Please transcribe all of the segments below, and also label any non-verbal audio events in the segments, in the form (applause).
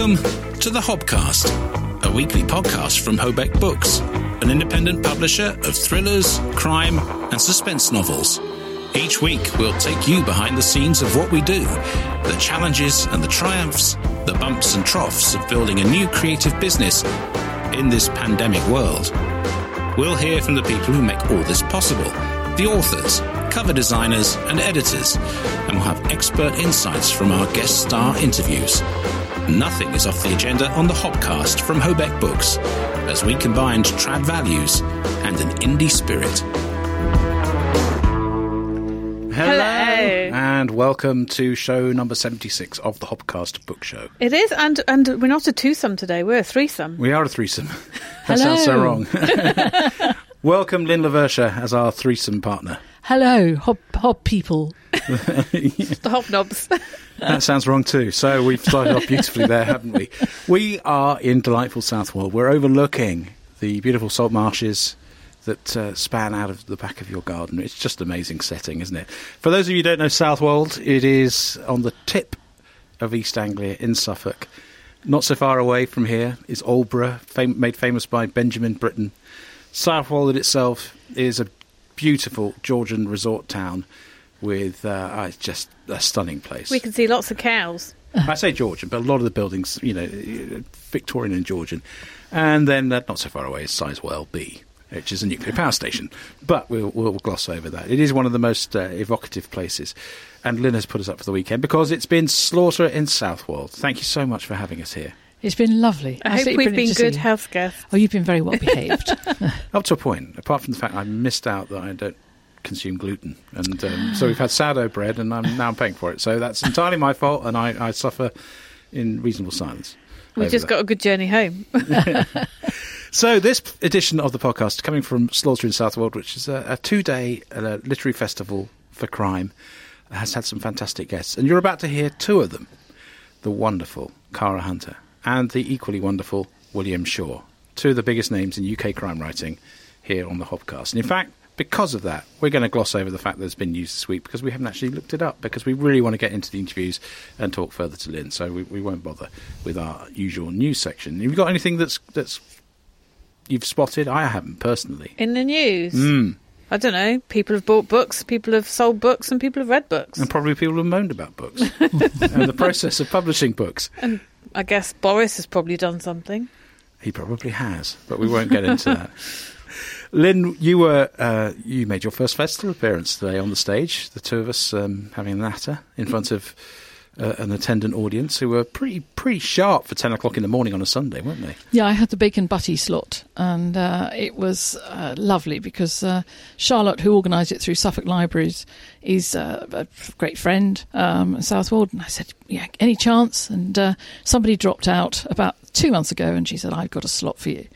Welcome to the Hobcast, a weekly podcast from Hobeck Books, an independent publisher of thrillers, crime, and suspense novels. Each week, we'll take you behind the scenes of what we do, the challenges and the triumphs, the bumps and troughs of building a new creative business in this pandemic world. We'll hear from the people who make all this possible the authors, cover designers, and editors, and we'll have expert insights from our guest star interviews. Nothing is off the agenda on the Hobcast from Hobeck Books, as we combined trad values and an indie spirit. Hello. And welcome to show number 76 of the Hobcast Book Show. It is, and and we're not a twosome today. We're a threesome. We are a threesome. (laughs) That sounds so Hello. wrong. (laughs) (laughs) welcome Lin Le Versha as our threesome partner. Hello, hob, hob people. (laughs) The hobnobs. (laughs) That sounds wrong too. So we've started off beautifully there, haven't we? We are in delightful Southwold. We're overlooking the beautiful salt marshes that uh, span out of the back of your garden. It's just amazing setting, isn't it? For those of you who don't know Southwold, it is on the tip of East Anglia in Suffolk. Not so far away from here is Aldeburgh, fam- made famous by Benjamin Britten. Southwold itself is a beautiful Georgian resort town with uh, uh, it's just a stunning place. we can see lots of cows. I say Georgian, but a lot of the buildings, you know, Victorian and Georgian. And then uh, not so far away is Sizewell B, which is a nuclear power station. But we'll, we'll gloss over that. It is one of the most uh, evocative places. And Lin has put us up for the weekend because it's been Slaughter in Southwold. Thank you so much for having us here. It's been lovely. I hope we've been good health guests. Oh, you've been very well behaved. (laughs) (laughs) Up to a point, apart from the fact I missed out that I don't consume gluten. And um, so we've had sourdough bread, and I'm now paying for it. So that's entirely my fault, and I, I suffer in reasonable silence. We've just that. got a good journey home. (laughs) So, this edition of the podcast, coming from Slaughter in Southwold, which is a, a two day uh, literary festival for crime, has had some fantastic guests. And you're about to hear two of them the wonderful Cara Hunter and the equally wonderful William Shaw, two of the biggest names in UK crime writing here on the Hobcast. And in fact, because of that, we're going to gloss over the fact that there's been news this week because we haven't actually looked it up because we really want to get into the interviews and talk further to Lin. So we, we won't bother with our usual news section. Have you got anything that's that's you've spotted? I haven't personally. In the news. Mm. I don't know. People have bought books, people have sold books, and people have read books. And probably people have moaned about books (laughs) and the process of publishing books. And I guess Boris has probably done something. He probably has, but we won't get into that. (laughs) Lin, you were uh, you made your first festival appearance today on the stage. The two of us um, having a natter in front of uh, an attendant audience who were pretty pretty sharp for ten o'clock in the morning on a Sunday, weren't they? yeah, I had the bacon butty slot, and uh, it was uh, lovely because uh, Charlotte, who organised it through Suffolk Libraries, is uh, a great friend um, at Southwold. And I said, "Yeah, any chance?" And uh, somebody dropped out about two months ago, and she said, "I've got a slot for you."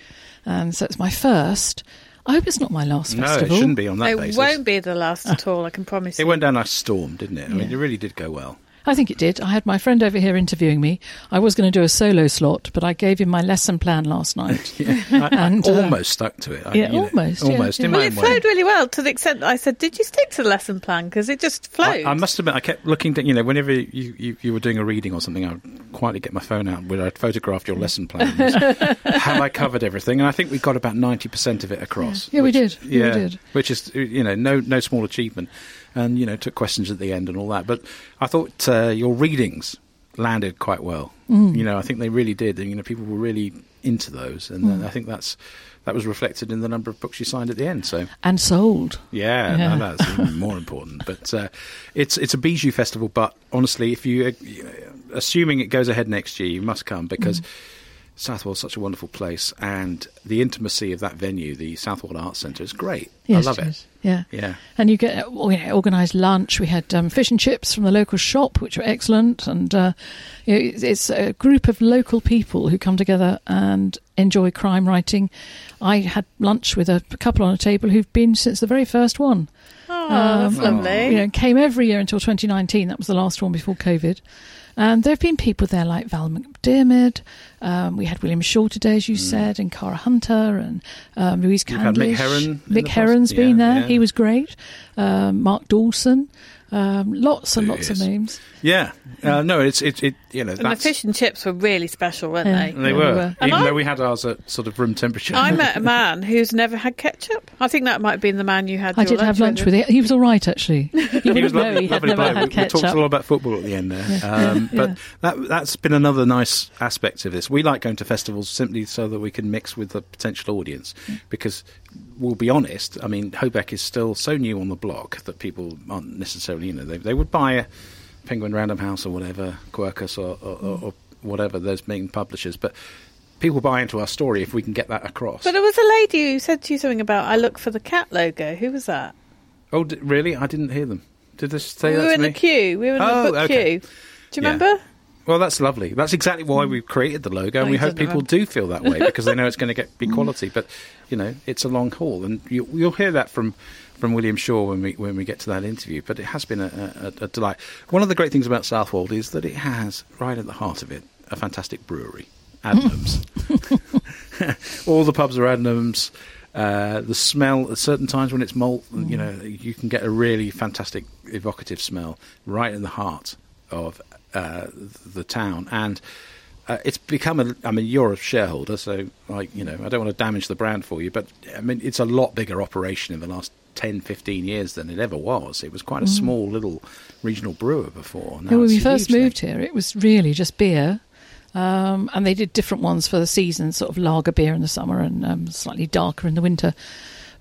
And so it's my first. I hope it's not my last No, festival. it shouldn't be on that it basis. won't be the last at all, I can promise It you. went down like a storm, didn't it? I mean, it really did go well. I think it did. I had my friend over here interviewing me. I was going to do a solo slot, but I gave him my lesson plan last night. (laughs) Yeah, I, And, I uh, almost stuck to it. I, yeah, you know, almost, almost yeah. in well, my it own way. flowed really well to the extent that I said, Did you stick to the lesson plan? Because it just flowed. I, I must admit, I kept looking. At, you know, whenever you, you, you were doing a reading or something, I would quietly get my phone out where I'd photographed your lesson plan. (laughs) have I covered everything? And I think we got about ninety percent of it across. Yeah, we which- did. Yeah, we did. which is you know no no small achievement, and you know took questions at the end and all that. But I thought uh, your readings landed quite well. Mm. You know, I think they really did. And, you know, people were really into those, and Mm. uh, I think that's. That was reflected in the number of books you signed at the end. So, And sold. yeah, Yeah. no, that's even (laughs) more important. But uh, it's it's a bijou festival. But honestly, if you, uh, assuming it goes ahead next year, you must come because Mm. Southwold's such a wonderful place, and the intimacy of that venue, the Southwold Arts Centre, is great. Yes, I love it. is. Yeah. Yeah, And you get uh, you know, organised lunch. We had um, fish and chips from the local shop, which were excellent. And uh, you know, it's, it's a group of local people who come together and enjoy crime writing. I had lunch with a couple on a table who've been since the very first one. oh, that's Um, lovely. You know, came every year until 2019. That was the last one before COVID. And there have been people there like Val McDermid. Um, we had William Shaw today, as you said, and Cara Hunter and um, Louise You've Mick. Herron Mick? Herron's been there. yeah. He was great. Um, Mark Dawson. Um, lots and lots of Yes. names. Yeah, uh, no, it's it, it you know And the fish and chips were really special, weren't Yeah. they? they Yeah, were, they were. And even I- though we had ours at sort of room temperature. I met a (laughs) man who's never had ketchup. I think that might have been the man you had. I your did have lunch with. He He was all right, actually. (laughs) You he wouldn't was know lovely, he had lovely never had We, we talked a lot about football at the end there, um, (laughs) but yeah. that that's been another nice aspect of this. We like going to festivals simply so that we can mix with the potential audience, because we'll be honest. I mean, Hobeck is still so new on the block that people aren't necessarily, you know, they, they would buy a Penguin Random House or whatever, Quercus or, or, or, or whatever those main publishers, but. People buy into our story if we can get that across. But there was a lady who said to you something about I look for the cat logo. Who was that? oh, d- really? I didn't hear them. Did they say we that were in me? the queue. We were in Oh, the book okay. queue. Do you Yeah. remember? Well, that's lovely. That's exactly why we created the logo, and we hope people do feel that way because they know it's going to get be (laughs) quality. But you know, it's a long haul, and you, you'll hear that from from William Shaw when we when we get to that interview. But it has been a, a, a delight. One of the great things about Southwold is that it has right at the heart of it a fantastic brewery, Adnams. (laughs) (laughs) All the pubs are Adnams. Uh, the smell at certain times when it's malt, you know, you can get a really fantastic, evocative smell right in the heart of uh, the town, and uh, it's become a. I mean, you're a shareholder, so like you know, I don't want to damage the brand for you, but I mean, it's a lot bigger operation in the last 10, 15 years than it ever was. It was quite a small little regional brewer before. Now Yeah, when we first moved thing. here, it was really just beer. Um, and they did different ones for the season, sort of lager beer in the summer and um, slightly darker in the winter.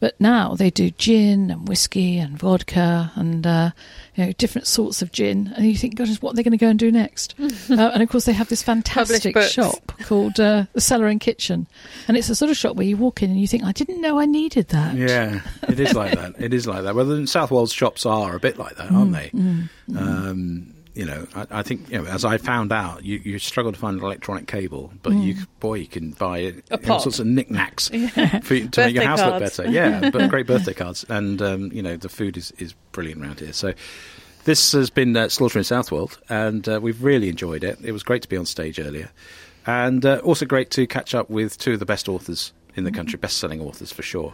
But now they do gin and whiskey and vodka and uh, you know different sorts of gin. And you think, goodness, what are they going to go and do next? (laughs) uh, and of course, they have this fantastic shop called uh, the Cellar and Kitchen, and it's a sort of shop where you walk in and you think, I didn't know I needed that. Yeah, it is like that. (laughs) It is like that. Well, the Southwold shops are a bit like that, aren't they? Um, you know, I, I think you know, as I found out, you, you struggle to find an electronic cable, but you boy, you can buy all sorts of knickknacks (laughs) for, you- to make your house cards. look better. Yeah, (laughs) but great birthday cards, and um, you know, the food is is brilliant around here. So. This has been uh, Slaughter in Southwold, and uh, we've really enjoyed it. It was great to be on stage earlier, and uh, also great to catch up with two of the best authors in the country, best-selling authors for sure.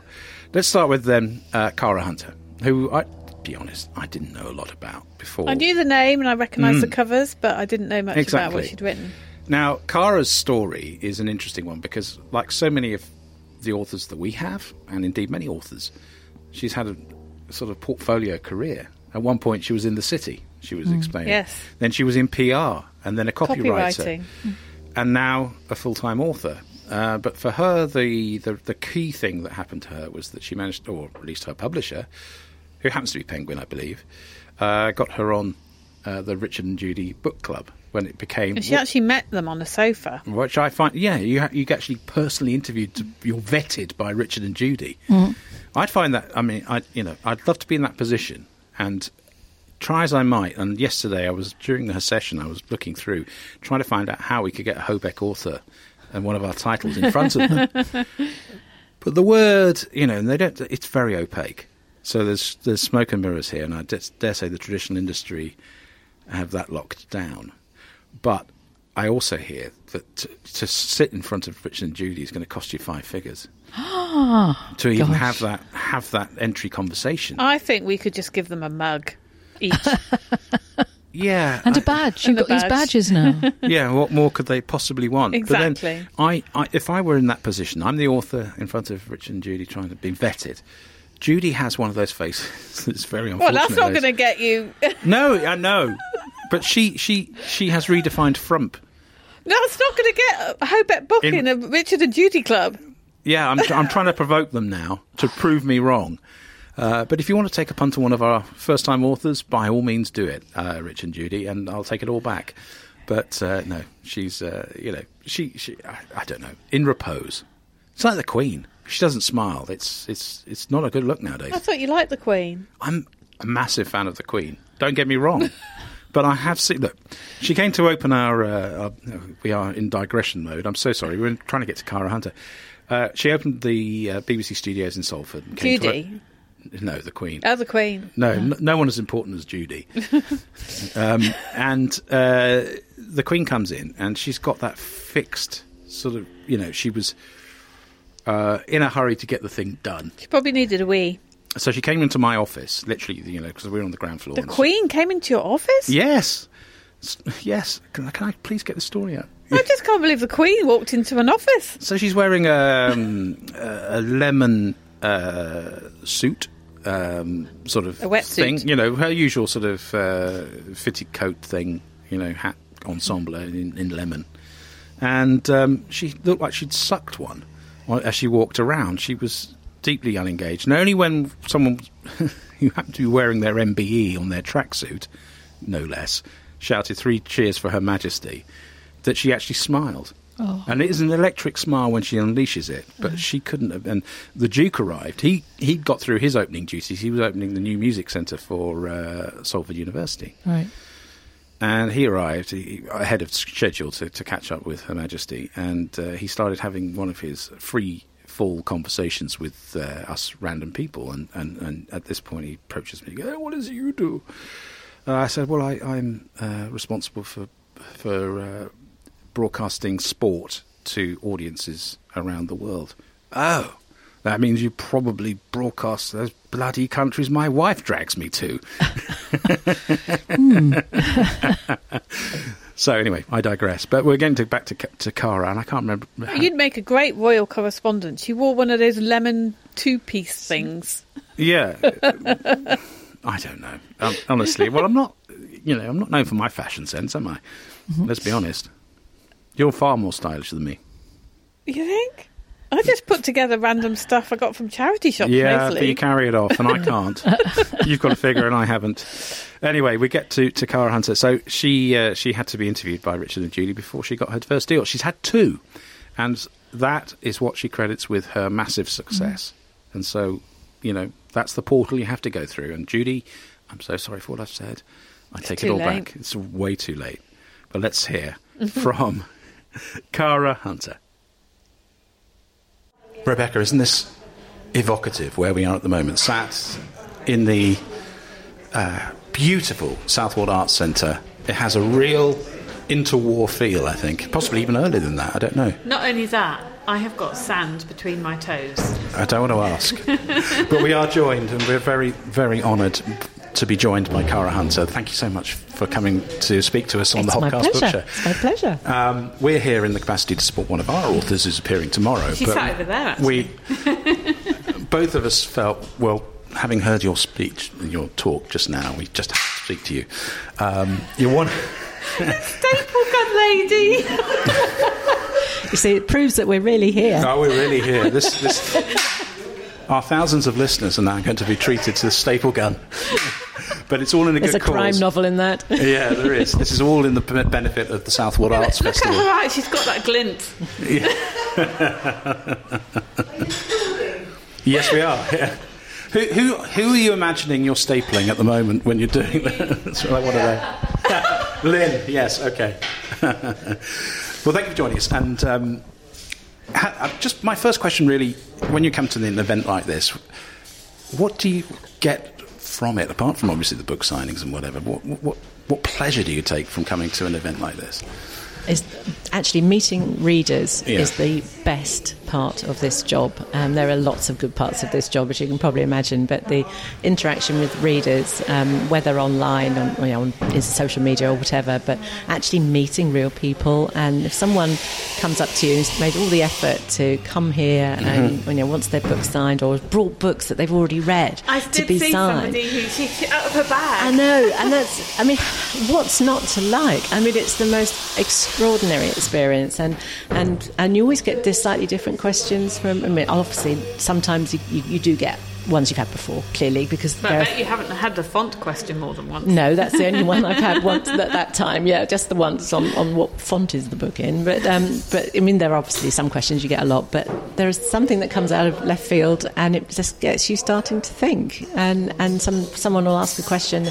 Let's start with then uh, Cara Hunter, who I, to be honest, I didn't know a lot about before. I knew the name and I recognised the covers, but I didn't know much about Mm. What she'd written. Now, Cara's story is an interesting one because, like so many of the authors that we have, and indeed many authors, she's had a sort of portfolio career. At one point, she was in the city. She was explaining. Yes. Then she was in PR, and then a copywriter, Copywriting. and now a full-time author. Uh, but for her, the, the the key thing that happened to her was that she managed, or at least her publisher, who happens to be Penguin, I believe, uh, got her on uh, the Richard and Judy book club when it became. And she actually met them on a sofa. Which I find, yeah, you ha- you get actually personally interviewed. To, you're vetted by Richard and Judy. I'd find that. I mean, I you know, I'd love to be in that position and try as I might. And yesterday, I was during the session, I was looking through, trying to find out how we could get a Hobeck author and one of our titles in front of them. (laughs) but the word, you know, and they don't. It's very opaque. So there's there's smoke and mirrors here, and I dare, dare say the traditional industry have that locked down. But I also hear that to, to sit in front of Richard and Judy is going to cost you five figures (gasps) to even gosh. have that have that entry conversation. I think we could just give them a mug each. (laughs) yeah, And I- a badge. You've And a got these badges now. (laughs) yeah. What more could they possibly want? But Exactly. then I, I, if I were in that position, I'm the author in front of Richard and Judy trying to be vetted. Judy has one of those faces (laughs) that's very unfortunate. well, that's not going to get you. (laughs) No, I know, but she, she, she has redefined frump. No, it's not going to get a Hobeck book In- in, a Richard and Judy club. Yeah, I'm, I'm trying to provoke them now to prove me wrong. Uh, but if you want to take a punt on one of our first time authors, by all means do it, uh, Rich and Judy, and I'll take it all back. But uh, no, she's, uh, you know, she, she I, I don't know, in repose. It's like the Queen. She doesn't smile. It's, it's, it's not a good look nowadays. I thought you liked the Queen. I'm a massive fan of the Queen. Don't get me wrong. (laughs) But I have seen. Look, she came to open our. Uh, our we are in digression mode. I'm so sorry. We're trying to get to Cara Hunter. Uh, she opened the uh, BBC studios in Salford. and came to Judy. o- no, the Queen. Oh, the Queen. No, n- no one as important as Judy. (laughs) um, and uh, the Queen comes in, and she's got that fixed sort of. You know, she was uh, in a hurry to get the thing done. She probably needed a wee. so she came into my office, literally, you know, because we were on the ground floor. The she- Queen came into your office? Yes. Yes. Can, I- can I please get the story out? I just can't believe the Queen walked into an office. So she's wearing um, a, a lemon uh, suit, um, sort of A wetsuit. thing. You know, her usual sort of uh, fitted coat thing. You know, hat ensemble in, in lemon, and um, she looked like she'd sucked one as she walked around. She was deeply unengaged, and only when someone (laughs) who happened to be wearing their MBE on their tracksuit, no less, shouted three cheers for Her Majesty, that she actually smiled. Oh. And it is an electric smile when she unleashes it, but she couldn't have. And the Duke arrived. He he got through his opening duties. He was opening the new music centre for uh, Salford University, Right. And he arrived he, ahead of schedule to, to catch up with Her Majesty. And uh, he started having one of his free fall conversations with uh, us random people. And, and, and at this point, he approaches me. Hey, what it you do? Uh, I said, "Well, I, I'm uh, responsible for for uh, broadcasting sport to audiences around the world." Oh, that means you probably broadcast those bloody countries my wife drags me to. (laughs) so anyway, I digress. But we're getting to, back to Ka- to Cara, and I can't remember. You'd make a great royal correspondent. She wore one of those lemon two-piece things. Yeah. I don't know. Um, honestly, well, I'm not. You know, I'm not known for my fashion sense, am I? Let's be honest. You're far more stylish than me. You think? I just put together random stuff I got from charity shops yeah, but you carry it off, and I can't. (laughs) You've got a figure, and I haven't. Anyway, we get to to Cara Hunter. So she uh, she had to be interviewed by Richard and Julie before she got her first deal. She's had two, and that is what she credits with her massive success. And so, you know, that's the portal you have to go through. And Judy, I'm so sorry for what I've said. I take it all late. back. It's way too late. But let's hear from (laughs) Cara Hunter. Rebecca, isn't this evocative where we are at the moment? Sat in the uh, beautiful Southwold Arts Centre. It has a real interwar feel, I think. Possibly even earlier than that, I don't know. Not only that, I have got sand between my toes. I don't want to ask. (laughs) but we are joined, and we're very, very honoured to be joined by Cara Hunter. Thank you so much for coming to speak to us on It's the my Hobcast Book pleasure. Show. It's my pleasure. Um, we're here in the capacity to support one of our authors who's appearing tomorrow. She's but sat over there, actually. We, (laughs) (laughs) both of us felt, well, having heard your speech and your talk just now, we just have to speak to you. Um, you're one. (laughs) Staple gun lady. You see, it proves that we're really here. Oh, we're really here. This, this, our thousands of listeners are now going to be treated to the staple gun. (laughs) but it's all in a There's good a crime novel in that. (laughs) Yeah, there is. This is all in the benefit of the Southwold Arts Look at Festival. her eyes. She's got that glint. (laughs) Yes, we are. Yeah. Who, who, who are you imagining you're stapling at the moment when you're doing that? So, like, what are they? Lin, yes, okay. well, thank you for joining us. And um, uh, just my first question, really, when you come to an event like this, what do you get from it, apart from obviously the book signings and whatever? What, what, what pleasure do you take from coming to an event like this? Is actually meeting readers Yeah. is the best part of this job. Um, there are lots of good parts of this job, as you can probably imagine, but the interaction with readers, um, whether online, on, you know, on in social media or whatever, but actually meeting real people. And if someone comes up to you and has made all the effort to come here and you know, wants their book signed or brought books that they've already read I to did be see signed. somebody who she, she out of her bag. I know, and that's, I mean, what's not to like? I mean, it's the most extraordinary experience, and, and, and you always get this slightly different questions from, I mean, obviously, sometimes you, you, you do get ones you've had before, clearly, because But I bet you haven't had the font question more than once. no, that's the only one I've had (laughs) once at that time. Yeah, just the once on, on what font is the book in. But um, but I mean, there are obviously some questions you get a lot, but there is something that comes out of left field, and it just gets you starting to think. And and some someone will ask a question.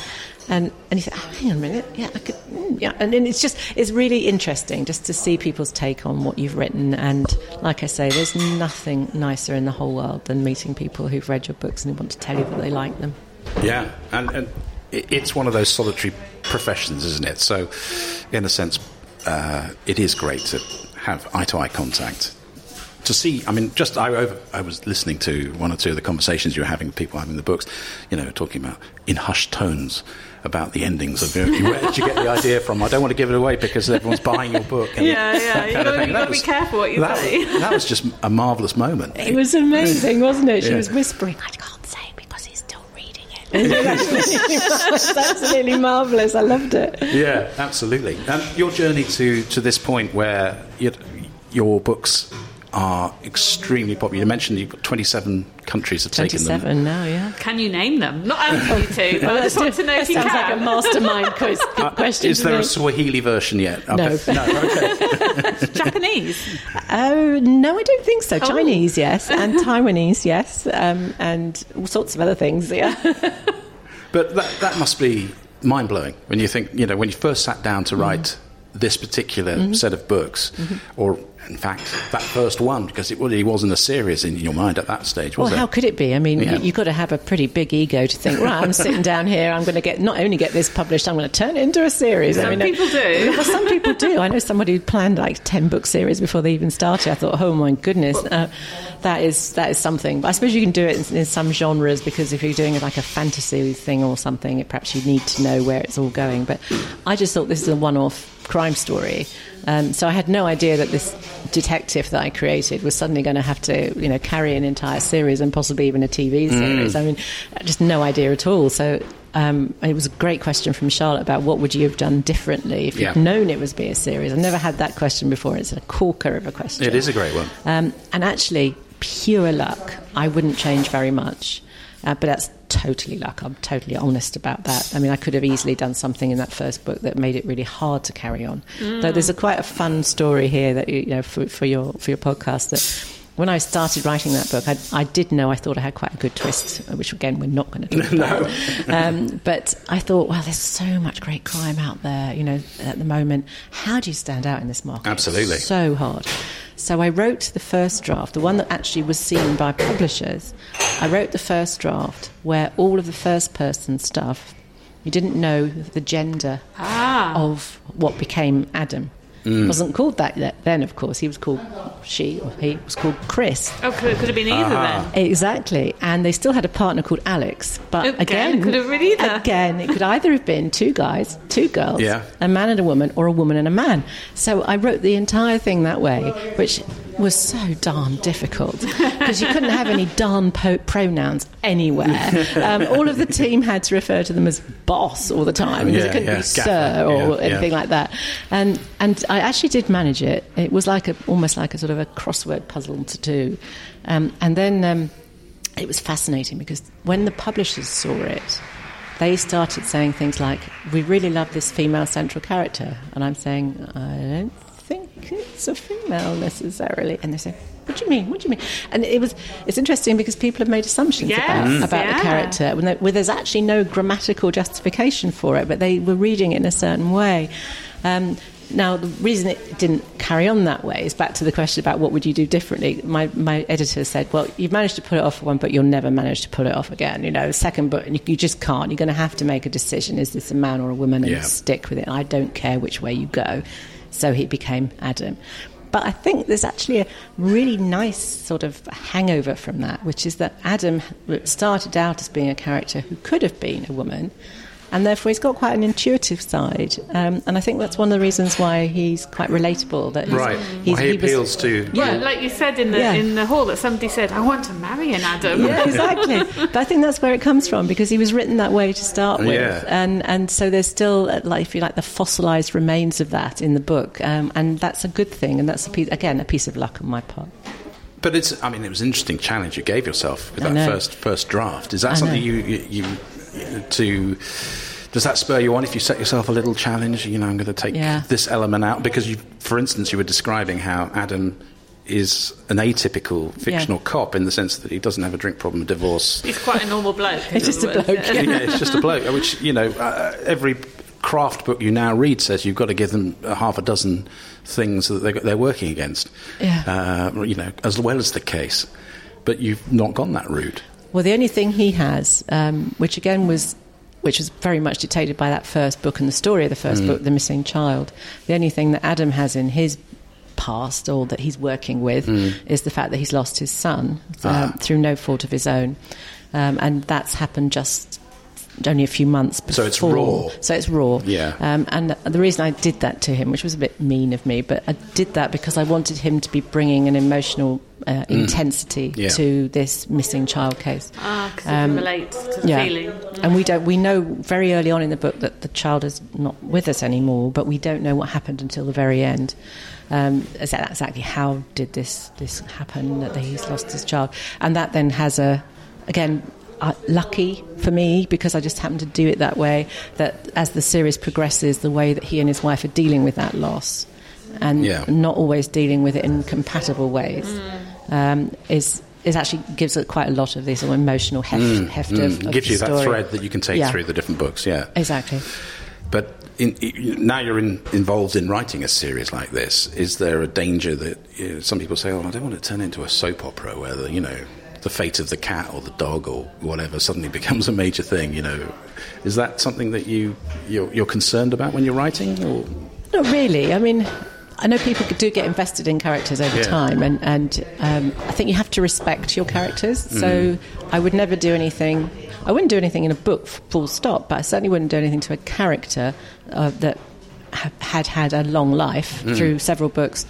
And, and you think, oh, hang on a minute, yeah, I could, mm, yeah, and then it's just, it's really interesting just to see people's take on what you've written. And like I say, there's nothing nicer in the whole world than meeting people who've read your books and who want to tell you that they like them. Yeah, and, and it's one of those solitary professions, isn't it? So, in a sense, uh, it is great to have eye to eye contact to see, I mean, just I, over, I was listening to one or two of the conversations you were having with people having the books, you know, talking about in hushed tones about the endings of you where did you get the (laughs) idea from? I don't want to give it away because everyone's buying your book. And Yeah, yeah, you've got to, you've got to be careful what you that, say. that was just a marvellous moment. It was amazing, wasn't it? She Yeah. was whispering, I can't say because he's still reading it. (laughs) (laughs) That's absolutely marvellous. I loved it. Yeah, absolutely. And your journey to, to this point where you your books are extremely popular. You mentioned you've got 27 countries have taken them. 27 now, yeah. Can you name them? Not asking you to. but I just want to know that if you sounds can. like a mastermind quiz Uh, question. Is there me. a Swahili version yet? No. no. Okay. (laughs) Japanese. Oh, no, I don't think so. Oh. Chinese, yes, and Taiwanese, yes, um, and all sorts of other things, yeah. (laughs) But that, that must be mind blowing when you think, you know, when you first sat down to write this particular set of books, or in fact, that first one, because it really wasn't a series in your mind at that stage, was Well, it? how could it be? I mean, Yeah. you, you've got to have a pretty big ego to think, right, I'm sitting down here, I'm going to get not only get this published, I'm going to turn it into a series. I Some mean, uh, people do. (laughs) Well, some people do. I know somebody who planned like 10 book series before they even started. I thought, oh my goodness, uh, that is that is something. But I suppose you can do it in, in some genres because if you're doing like a fantasy thing or something, it, perhaps you need to know where it's all going. But I just thought this is a one off crime story. Um, so I had no idea that this detective that I created was suddenly going to have to, you know, carry an entire series and possibly even a TV series. I mean, just no idea at all. So um, it was a great question from Charlotte about what would you have done differently if Yeah. you'd known it was be a series. I've never had that question before. It's a corker of a question. It is a great one. Um, and actually, pure luck, I wouldn't change very much. Uh, but that's totally luck. I'm totally honest about that. I mean, I could have easily done something in that first book that made it really hard to carry on. Though there's a quite a fun story here that you know for, for your for your podcast that. When I started writing that book, I, I did know I thought I had quite a good twist, which again we're not going to talk (laughs) about. Um, but I thought, well, there's so much great crime out there, you know, at the moment. How do you stand out in this market? Absolutely. so hard. So I wrote the first draft, the one that actually was seen by publishers. I wrote the first draft where all of the first person stuff, you didn't know the gender Ah. of what became Adam. Mm. Wasn't called that yet then, of course. He was called she or he was called Chris. Oh, could, could have been either then. Exactly, and they still had a partner called Alex. But Again, again, could have been either. Again, it could either have been two guys, two girls, Yeah. a man and a woman, or a woman and a man. So I wrote the entire thing that way, which was so darn difficult because you couldn't have any darn po- pronouns anywhere. (laughs) Um, all of the team had to refer to them as boss all the time because Yeah, it couldn't yeah, be sir or yeah, anything like that. And and I actually did manage it. It was like a almost like a sort of a crossword puzzle to do. Um, and then um, it was fascinating because when the publishers saw it, they started saying things like, "We really love this female central character," and I'm saying, "I don't it's a female necessarily." And they say, "What do you mean? What do you mean?" And it was it's interesting because people have made assumptions Yes, about, about yeah. the character when there- where there's actually no grammatical justification for it, but they were reading it in a certain way. Um, now, the reason it didn't carry on that way is back to the question about what would you do differently. My, my editor said, well, you've managed to put it off for one, but you'll never manage to put it off again. You know, second book, and you, you just can't. You're going to have to make a decision. Is this a man or a woman? And Yeah. stick with it. I don't care which way you go. So he became Adam. But I think there's actually a really nice sort of hangover from that, which is that Adam started out as being a character who could have been a woman, and therefore he's got quite an intuitive side. Um, and I think that's one of the reasons why he's quite relatable. That he's, Right. he's, Well, he was- appeals to. Yeah, like you said in the Yeah. in the hall that somebody said, "I want to marry an Adam." Yeah, exactly. (laughs) but I think that's where it comes from because he was written that way to start with, Yeah. and and so there's still, uh, like, if you like, the fossilized remains of that in the book, um, and that's a good thing, and that's a piece, again a piece of luck on my part. But it's, I mean, it was an interesting challenge you gave yourself with I that know. first first draft. Is that I something you, you, you to does that spur you on if you set yourself a little challenge? You know, I'm going to take Yeah. this element out because you, for instance, you were describing how Adam is an atypical fictional cop in the sense that he doesn't have a drink problem, a divorce. He's quite a normal bloke. in It's just a (laughs) bloke, Yeah. yeah, it's just a bloke. Which you know, uh, every craft book you now read says you've got to give them a half a dozen things that they're, they're working against. Yeah. Uh, you know, as well as the case, but you've not gone that route. Well, the only thing he has, um, which again was, which was very much dictated by that first book and the story of the first book, The Missing Child, the only thing that Adam has in his past or that he's working with Mm. is the fact that he's lost his son um, Ah. through no fault of his own, um, and that's happened just only a few months before. So it's raw. So it's raw. Yeah. Um, and the reason I did that to him, which was a bit mean of me, but I did that because I wanted him to be bringing an emotional uh, intensity Mm. Yeah. to this missing child case. Ah, because Um, you can relate to the yeah. feeling. And we don't. We know very early on in the book that the child is not with us anymore, but we don't know what happened until the very end. Um, exactly how did this this happen that he's lost his child, and that then has a again. Uh, lucky for me because I just happened to do it that way. That as the series progresses, the way that he and his wife are dealing with that loss, and Yeah. not always dealing with it in compatible ways, um, is is actually gives it quite a lot of this emotional heft, heft of, Mm, of gives the you that story. thread that you can take Yeah. through the different books. Yeah. Exactly. But in, i- now you're in, involved in writing a series like this. Is there a danger that you know, some people say, "Oh, I don't want to turn it into a soap opera where the, you know the fate of the cat or the dog or whatever suddenly (laughs) becomes a major thing"? You know, is that something that you you're, you're concerned about when you're writing? Or Not really. I mean, I know people do get invested in characters over Yeah. time, and, and um, I think you have to respect your characters. Mm. So I would never do anything. I wouldn't do anything in a book, full stop, but I certainly wouldn't do anything to a character uh, that ha- had had a long life Mm. through several books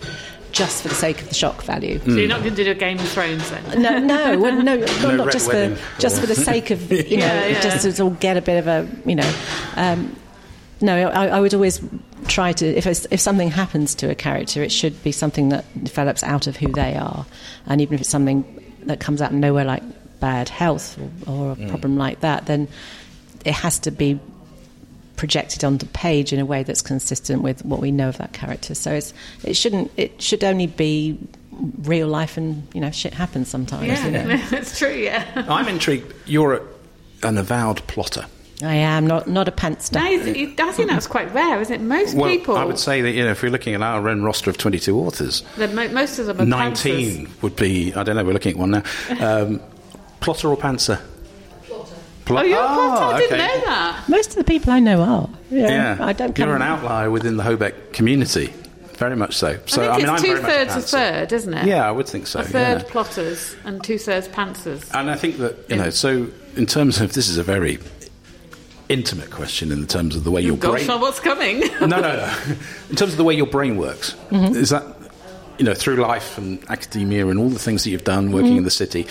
just for the sake of the shock value. So you're not going to do a Game of Thrones then? (laughs) No, no, well, no, (laughs) not, No not Red just Wedding for just for the sake of (laughs) you know, Yeah, yeah. just to sort of get a bit of a you know. Um, no, I, I would always try to if it's, if something happens to a character, it should be something that develops out of who they are, and even if it's something that comes out of nowhere like bad health or, or a Mm. problem like that, then it has to be projected onto page in a way that's consistent with what we know of that character. So it's it shouldn't it should only be real life and you know shit happens sometimes. you know. Yeah, (laughs) that's true. Yeah. I'm intrigued. You're a, an avowed plotter. I am not not a pantster. No, you- I think that's quite rare, isn't it? Most Well, people, I would say that you know if we're looking at our own roster of 22 authors, that mo- most of them are 19 pantsers. would be, I don't know, we're looking at one now. Um, plotter or pantser? Plotter. Oh, you're a plotter? I didn't okay. know that. Most of the people I know are. Yeah, Yeah, I don't. You're an outlier within the Hobeck community, very much so. So I think mean, it's I'm two very much a thirds a third, isn't it? Yeah, I would think so. A third yeah. plotters and two thirds pantsers. And I think that you know, so in terms of this is a very intimate question in terms of the way your Gosh, brain. what's coming? (laughs) no, no, no. In terms of the way your brain works, Mm-hmm. is that you know through life and academia and all the things that you've done working Mm-hmm. in the city.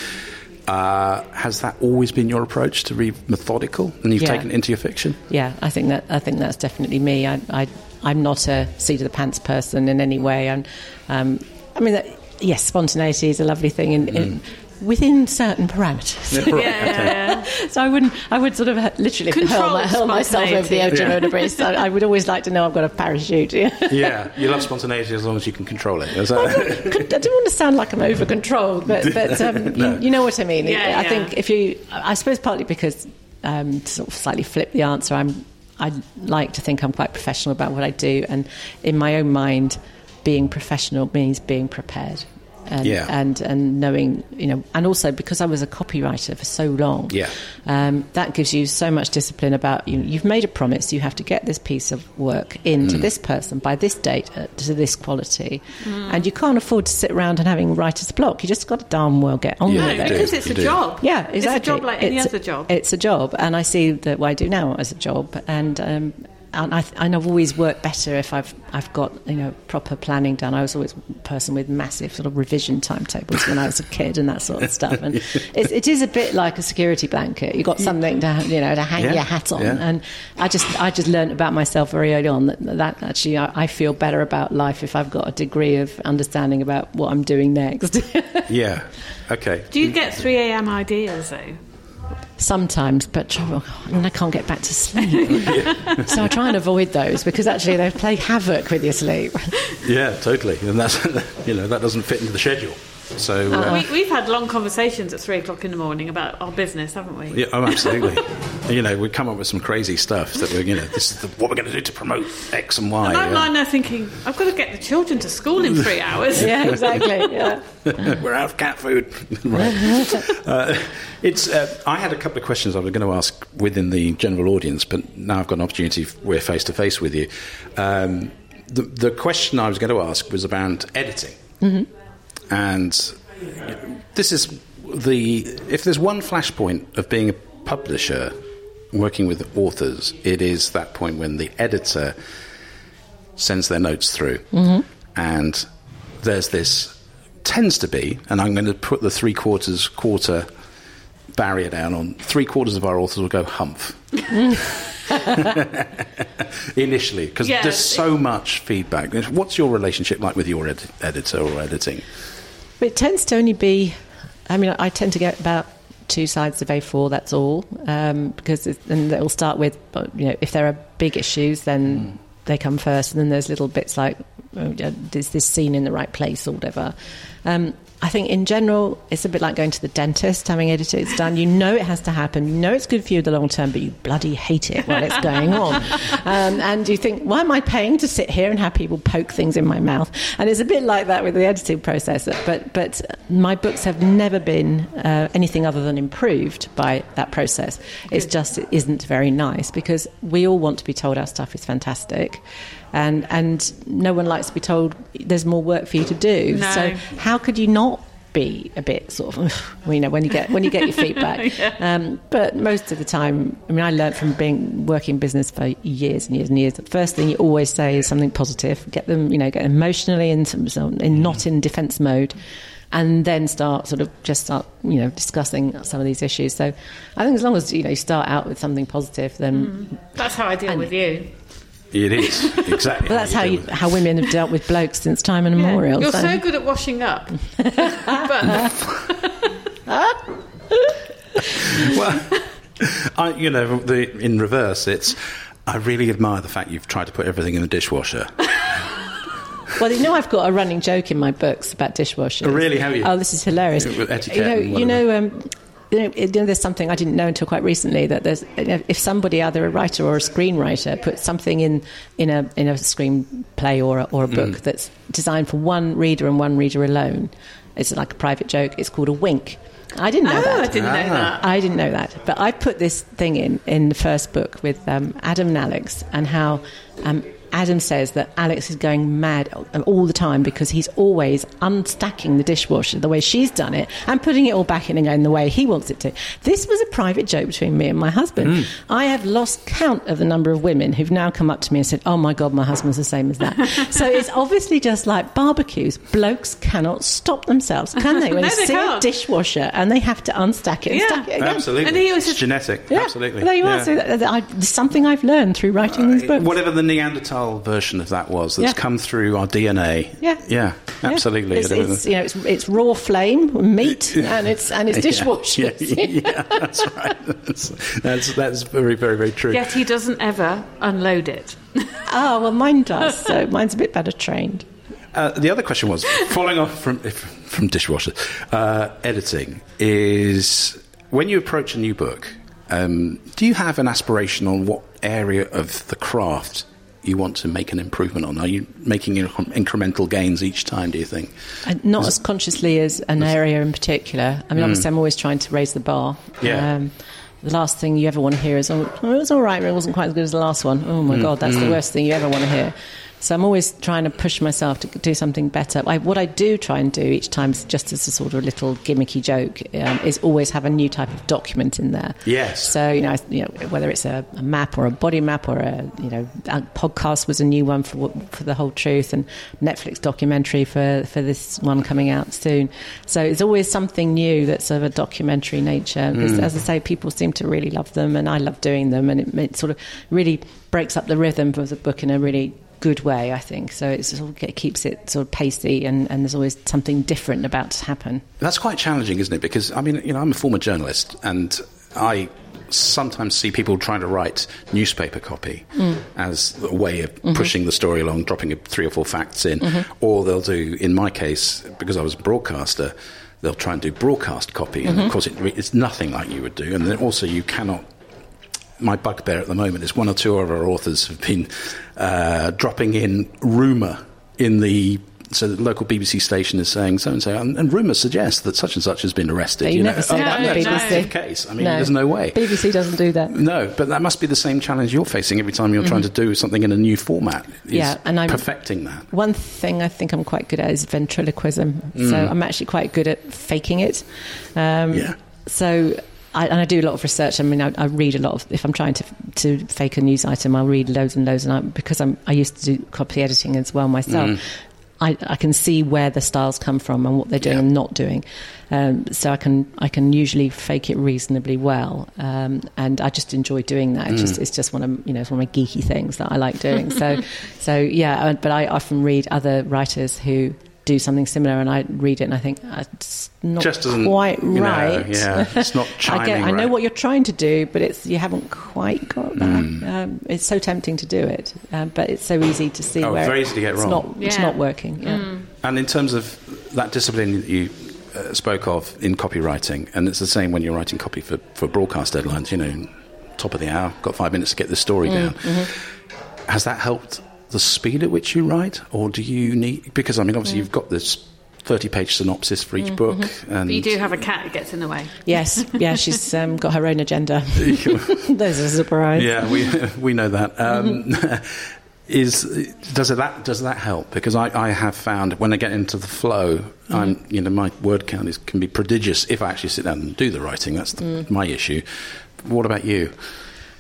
Uh, has that always been your approach to be methodical, and you've Yeah. taken it into your fiction? Yeah, I think that I think that's definitely me. I, I I'm not a seat of the pants person in any way. And um, I mean, that, yes, spontaneity is a lovely thing in, in within certain parameters. Right, yeah, yeah, yeah. so I wouldn't, I would sort of literally hurl, my, hurl myself over the edge of spontaneity. an abyss. I, I would always like to know I've got a parachute. I (laughs) yeah, you love spontaneity as long as you can control it. Is that? I, don't want to sound like I'm over controlled, but, (laughs) but um, No. you, you know what I mean. Yeah, I yeah. think if you, I suppose partly because um, to sort of slightly flip the answer, I'm, I like to think I'm quite professional about what I do, and in my own mind, being professional means being prepared. And, Yeah. and and knowing you know and also because I was a copywriter for so long Yeah. um, that gives you so much discipline about you you've made a promise you have to get this piece of work in Mm. to this person by this date uh, to this quality and you can't afford to sit around and having writer's block you just got to darn well get on Yeah, with it because it's you a do. job. yeah, exactly. It's a job like any It's- other job. It's a job, and I see that what I do now as a job, and um, and, I, and I've always worked better if I've I've got you know proper planning done. I was always a person with massive sort of revision timetables when I was a kid and that sort of stuff. And (laughs) it's, it is a bit like a security blanket. You have got something to you know to hang Yeah, your hat on, yeah. and I just I just learned about myself very early on that, that actually I, I feel better about life if I've got a degree of understanding about what I'm doing next. (laughs) yeah. Okay. Do you get 3 a.m. ideas though? Sometimes, but oh, and I can't get back to sleep. (laughs) so I try and avoid those because actually they play havoc with your sleep. Yeah, totally. And that's (laughs) you know that doesn't fit into the schedule. So uh, We, we've had long conversations at three o'clock in the morning about our business, haven't we? yeah, oh, (laughs) absolutely. you know, we come up with some crazy stuff that we're you know this is the, what we're going to do to promote X and Y. And I'm yeah. lying there thinking, I've got to get the children to school in three (laughs) hours. yeah, exactly. Yeah. (laughs) We're out of cat food. right. Uh, it's. Uh, I had a couple of questions I was going to ask within the general audience, but now I've got an opportunity. We're face to face with you. Um, the, the question I was going to ask was about editing. And this is the. If there's one flashpoint of being a publisher working with authors, it is that point when the editor sends their notes through. Mm-hmm. And there's this. Tends to be, and I'm going to put the three quarters quarter barrier down on three quarters of our authors will go humph (laughs) initially because Yeah. there's so much feedback. What's your relationship like with your ed- editor or editing? But it tends to only be, I mean, I tend to get about two sides of A4, that's all. Um, because it, and it'll start with, you know, if there are big issues, then they come first. And then there's little bits like, oh, is this scene in the right place or whatever. Um, I think in general, it's a bit like going to the dentist, having edited it's done. You know it has to happen. You know it's good for you in the long term, but you bloody hate it while it's going on. (laughs) Um, and you think, why am I paying to sit here and have people poke things in my mouth? And it's a bit like that with the editing process. But but my books have never been uh, anything other than improved by that process. It's just it isn't very nice because we all want to be told our stuff is fantastic. And and no one likes to be told there's more work for you to do. No. So how could you not be a bit sort of, well, (laughs) you know, when you get when you get your feedback. (laughs) um, but most of the time, I mean, I learned from being working in business for years and years and years. The first thing you always say is something positive. Get them, you know, get emotionally in, some, some- in not in defence mode. And then start sort of just start you know discussing some of these issues. So I think as long as you know you start out with something positive, then That's how I deal And- with you. It is (laughs) exactly. but that's how deal you, how women have dealt with blokes since time immemorial. You're so- so good at washing up. but (laughs) well, I, you know, the, in reverse, it's. I really admire the fact you've tried to put everything in the dishwasher. (laughs) Well, you know, I've got a running joke in my books about dishwashers. Oh, really? Have you? Oh, this is hilarious. With etiquette you know, and you know, um, you know, you know, there's something I didn't know until quite recently that there's you know, if somebody, either a writer or a screenwriter, puts something in in a in a screenplay or a, or a Mm. book that's designed for one reader and one reader alone, it's like a private joke. It's called a wink. I didn't know oh, that. I didn't know Ah. that. I didn't know that, but I put this thing in in the first book with um, Adam and Alex, and how um, Adam says that Alex is going mad all the time because he's always unstacking the dishwasher the way she's done it and putting it all back in again the way he wants it to. This was a private joke between me and my husband. Mm. I have lost count of the number of women who've now come up to me and said, "Oh my God, my husband's the same as that." (laughs) so it's obviously just like barbecues. Blokes cannot stop themselves, can they? When (laughs) No, they they see a can't. dishwasher and they have to unstack it and Yeah. stack it again. Absolutely. And he was it's just- genetic. Yeah, Absolutely. There you are. So that, that I, something I've learned through writing these uh, books. Whatever the Neanderthal version of that was, that's Yeah. come through our DNA. Yeah. Yeah, Yeah. absolutely. It's, it's, you know, it's, it's raw flame, meat, (laughs) and it's and it's Yeah, dishwashers. Yeah, (laughs) yeah, that's right. That's, that's, that's very, very, very true. Yet he doesn't ever unload it. oh well, mine does. So (laughs) mine's a bit better trained. Uh, the other question was following off from from dishwasher uh, editing is when you approach a new book. Um, do you have an aspiration on what area of the craft you want to make an improvement on? Are you making incremental gains each time? Do you think? And not as consciously as an area in particular. I mean, obviously, I'm always trying to raise the bar. Hmm. Yeah. Um, the last thing you ever want to hear is, "Oh, it was all right, but it wasn't quite as good as the last one." Oh Hmm. my god, that's the worst thing you ever want to hear. So I'm always trying to push myself to do something better. I, what I do try and do each time, is just as a sort of a little gimmicky joke, um, is always have a new type of document in there. Yes. So you know, I- you know whether it's a, a map or a body map or a you know a podcast was a new one for for the whole truth and Netflix documentary for for this one coming out soon. So it's always something new that's of a documentary nature. Because, As I say, people seem to really love them, and I love doing them, and it, it sort of really breaks up the rhythm of the book in a really good way, I think. So it's sort of, it keeps it sort of pacey, and, and there's always something different about to happen. That's quite challenging, isn't it? Because I mean, you know, I'm a former journalist, and I sometimes see people trying to write newspaper copy mm. as a way of mm-hmm. pushing the story along, dropping three or four facts in, mm-hmm. or they'll do, in my case, because I was a broadcaster. They'll try and do broadcast copy, and of mm-hmm. course, it, it's nothing like you would do. And then also, you cannot my bugbear at the moment is one or two of our authors have been uh, dropping in rumour in the so the local BBC station is saying so and so, and, and rumours suggest that such and such has been arrested. You never know, say Oh, that that's BBC. the case. I mean, there's no way. BBC doesn't do that. No, but that must be the same challenge you're facing every time you're trying to do something in a new format. is Mm-hmm. Yeah, and I'm- perfecting that. One thing I think I'm quite good at is ventriloquism. So I'm actually quite good at faking it. Um, Yeah. So. I, and I do a lot of research. I mean, I, I read a lot of. If I'm trying to to fake a news item, I'll read loads and loads. And I, because I'm, I used to do copy editing as well myself, I, I can see where the styles come from and what they're doing Yeah. and not doing. Um, so I can I can usually fake it reasonably well, um, and I just enjoy doing that. It's just it's just one of you know it's one of my geeky things that I like doing. So (laughs) so yeah, but I often read other writers who do something similar, and I read it and I think uh, it's not Just doesn't quite you know, right. yeah, it's not (laughs) I chiming get I know right. what you're trying to do, but it's you haven't quite got that. Hmm. Um, it's so tempting to do it, um, but it's so easy to see Oh, where very easy to get it's wrong. not it's not working. Yeah. And in terms of that discipline that you uh, spoke of in copywriting, and it's the same when you're writing copy for, for broadcast deadlines, you know, top of the hour, got five minutes to get the story down. Has that helped the speed at which you write? Or do you need, because I mean, obviously you've got this 30 page synopsis for each mm-hmm. book. Mm-hmm. And But you do have a cat that gets in the way. Yes, yeah, she's (laughs) um, got her own agenda. (laughs) (laughs) There's a surprise. yeah, we, we know that. Um, mm-hmm. is does it that does that help? Because I, I have found when I get into the flow, I'm you know my word count is can be prodigious if I actually sit down and do the writing. That's the, mm. my issue. What about you?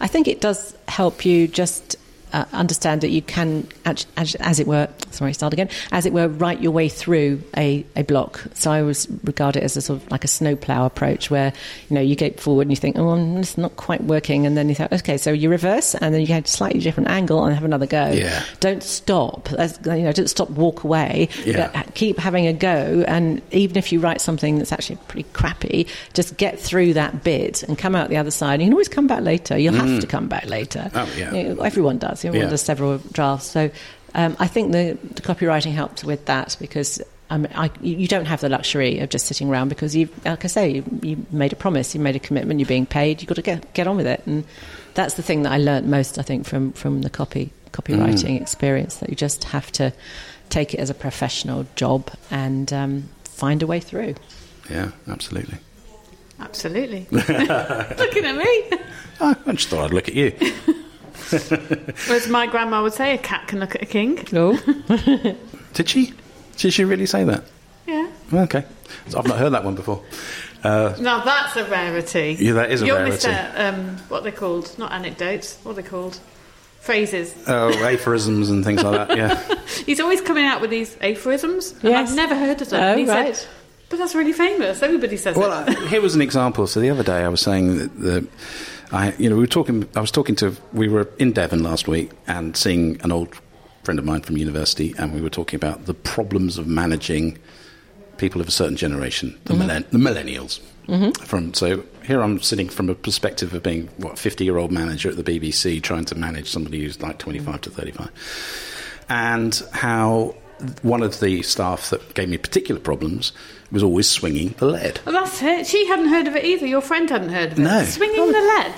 I think it does help you just uh, understand that you can, as, as, it were, sorry, start again, as it were, write your way through a, a block. So I always regard it as a sort of like a snowplow approach where, you know, you get forward and you think, oh, well, it's not quite working. And then you think, okay, so you reverse and then you get a slightly different angle and have another go. Yeah. Don't stop. That's, you know, don't stop, walk away. Yeah. But keep having a go. And even if you write something that's actually pretty crappy, just get through that bit and come out the other side. You can always come back later. You'll have to come back later. Oh, yeah. You know, everyone does. Everyone Yeah. does several drafts. So um, I think the, the copywriting helped with that because. Um, I, you you don't have the luxury of just sitting around because you, like I say, you, you made a promise, you made a commitment, you're being paid. You've got to get get on with it, and that's the thing that I learnt most, I think, from from the copy copywriting experience. That you just have to take it as a professional job and um, find a way through. Yeah, absolutely. Absolutely. (laughs) Looking at me. I I just thought I'd look at you. (laughs) (laughs) As my grandma would say, a cat can look at a king. Oh, (laughs) Did she? Did she really say that? Yeah. Okay, I've not heard that one before. Uh, Now that's a rarity. Yeah, that is a You're rarity. Mr. Um, what they're called? Not anecdotes. What they're called? Phrases. oh, aphorisms and things like that. Yeah. (laughs) He's always coming out with these aphorisms, and Yes. I've never heard of them. Oh, And he right. Said, but that's really famous. Everybody says Well, it. uh, here was an example. So the other day, I was saying that the, I, you know, we were talking. I was talking to. We were in Devon last week and seeing an old friend of mine from university, and we were talking about the problems of managing people of a certain generation, the, mm-hmm. millenn- the millennials. Mm-hmm. From so here, I'm sitting from a perspective of being what 50 year old manager at the BBC, trying to manage somebody who's like 25 to 35, and how one of the staff that gave me particular problems was always swinging the lead. Well, that's it. She hadn't heard of it either. Your friend hadn't heard of it. No. Swinging the lead.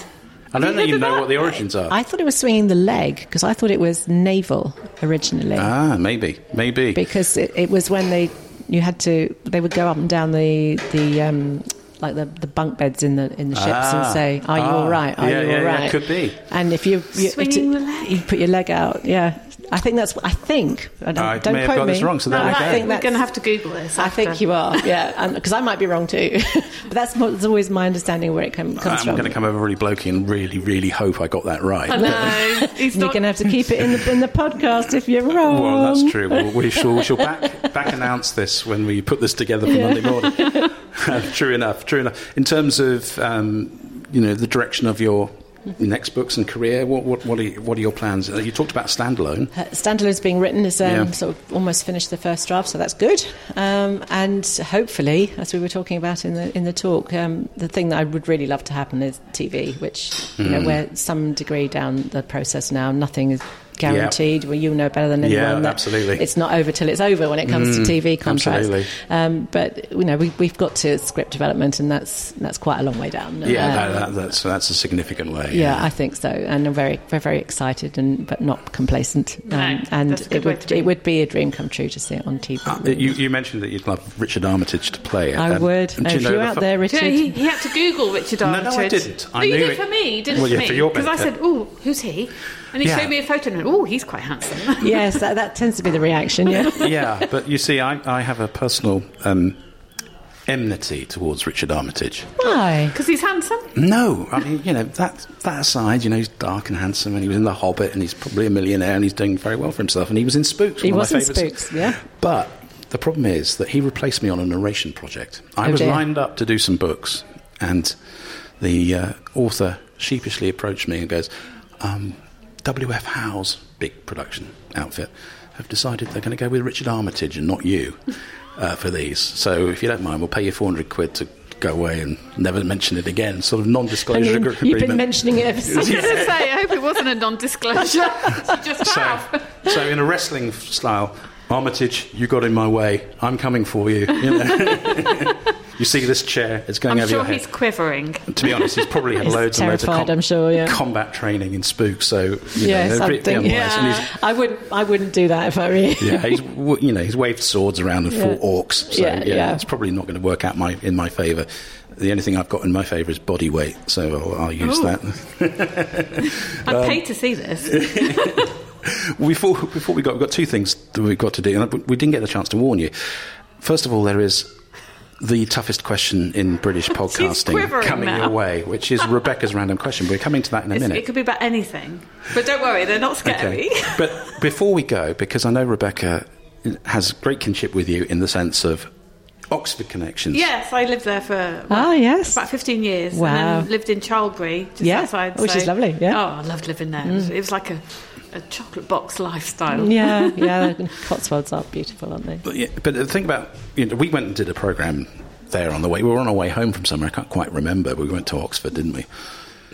I don't Have you even know that? what the origins are. I thought it was swinging the leg because I thought it was naval originally. ah, maybe, maybe. because it, it was when they you had to they would go up and down the the um, like the, the bunk beds in the in the ships Ah. and say, "Are you Ah. all right? Are Yeah, you yeah, all yeah, right?" could be. And if you you, Swinging it- the leg. you put your leg out, yeah. I think that's I think. I don't, I don't may have quote got me. this wrong, so No, we I think We're going to have to Google this. I think you are, yeah, because I might be wrong too. (laughs) but that's, that's always my understanding of where it com- comes from. I'm going to come over really blokey and really, really hope I got that right. No, (laughs) he's You're not. going to have to keep it in the in the podcast if you're wrong. Well, that's true. Well, we (laughs) shall, we shall back, back announce this when we put this together for Monday morning. true enough. True enough. In terms of um, you know the direction of your next books and career, what what, what, are, you- what are your plans? Uh, You talked about standalone. Uh, Standalone's being written is um, Yeah. sort of almost finished the first draft, so that's good. Um, and hopefully, as we were talking about in the in the talk, um, the thing that I would really love to happen is TV, which you know we're some degree down the process now. Nothing is guaranteed. Well, you know better than anyone. Yeah, that absolutely. It's not over till it's over when it comes to TV contracts. absolutely. Um, but you know, we, we've got to script development, and that's that's quite a long way down. Yeah, Um, that, that, that's that's a significant way. yeah, I think so, and I'm very, very, very excited, and but not complacent. Um, No, and that's it would, be. it would be a dream come true to see it on TV. Uh, you, you mentioned that you'd love Richard Armitage to play it. I and- would. and do if know you're the out fu- there, Do Richard. you know, he, he had to Google Richard No, no, Armitage. I didn't. I no, you did it. for me, did it Well, yeah, me. for your Because I said, oh, who's he? And he Yeah. showed me a photo and went, oh, he's quite handsome. (laughs) yes, that, that tends to be the reaction. Yeah. (laughs) yeah, but you see, I, I have a personal um, enmity towards Richard Armitage. Why? Because he's handsome. No, I mean, you know, that that aside, you know, he's dark and handsome, and he was in The Hobbit, and he's probably a millionaire, and he's doing very well for himself, and he was in Spooks. He one was of my in. Spooks, yeah. But the problem is that he replaced me on a narration project. I Oh, was dear. lined up to do some books, and the uh, author sheepishly approached me and goes, um, "W.F. Howes big production outfit have decided they're going to go with Richard Armitage and not you uh, for these. So if you don't mind, we'll pay you 400 quid to." Go away and never mention it again. Sort of And non-disclosure you, agreement. you've been mentioning it ever I was since. going to say, I hope it wasn't a non-disclosure. (laughs) Just So, so in a wrestling style, Armitage, you got in my way. I'm coming for you. You, know? (laughs) you see this chair? It's going I'm over sure your head. he's quivering. To be honest, he's probably had He's loads and loads of terrified, I'm sure, yeah. combat training in Spook. So you Yes, know, I'm pretty thinking- otherwise. And he's- I wouldn't. I wouldn't do that if I were you. yeah, he's you know he's waved swords around and fought Yeah. orcs. So Yeah, yeah, yeah. it's probably not going to work out my in my favour. The only thing I've got in my favour is body weight, so I'll, I'll use Ooh. that. (laughs) I'd Um, pay to see this. (laughs) (laughs) Before before we got we've got two things that we've got to do, and we didn't get the chance to warn you. First of all, there is the toughest question in British (laughs) podcasting coming now. your way, which is (laughs) Rebecca's random question. We're coming to that in a It's- minute. it could be about anything. But don't worry, they're not scary. but before we go, because I know Rebecca has great kinship with you in the sense of Oxford connections. Yes, I lived there for Ah, yes. about 15 years. Wow. And then lived in Charlbury, just Yeah, outside. which is lovely, yeah. Mm. Oh, I loved living there. It, was, it was like a, a chocolate box lifestyle. Yeah, yeah. (laughs) the Cotswolds are beautiful, aren't they? But, yeah, but the thing about you know, we went and did a program there on the way. We were on our way home from somewhere. I can't quite remember. But we went to Oxford, didn't we?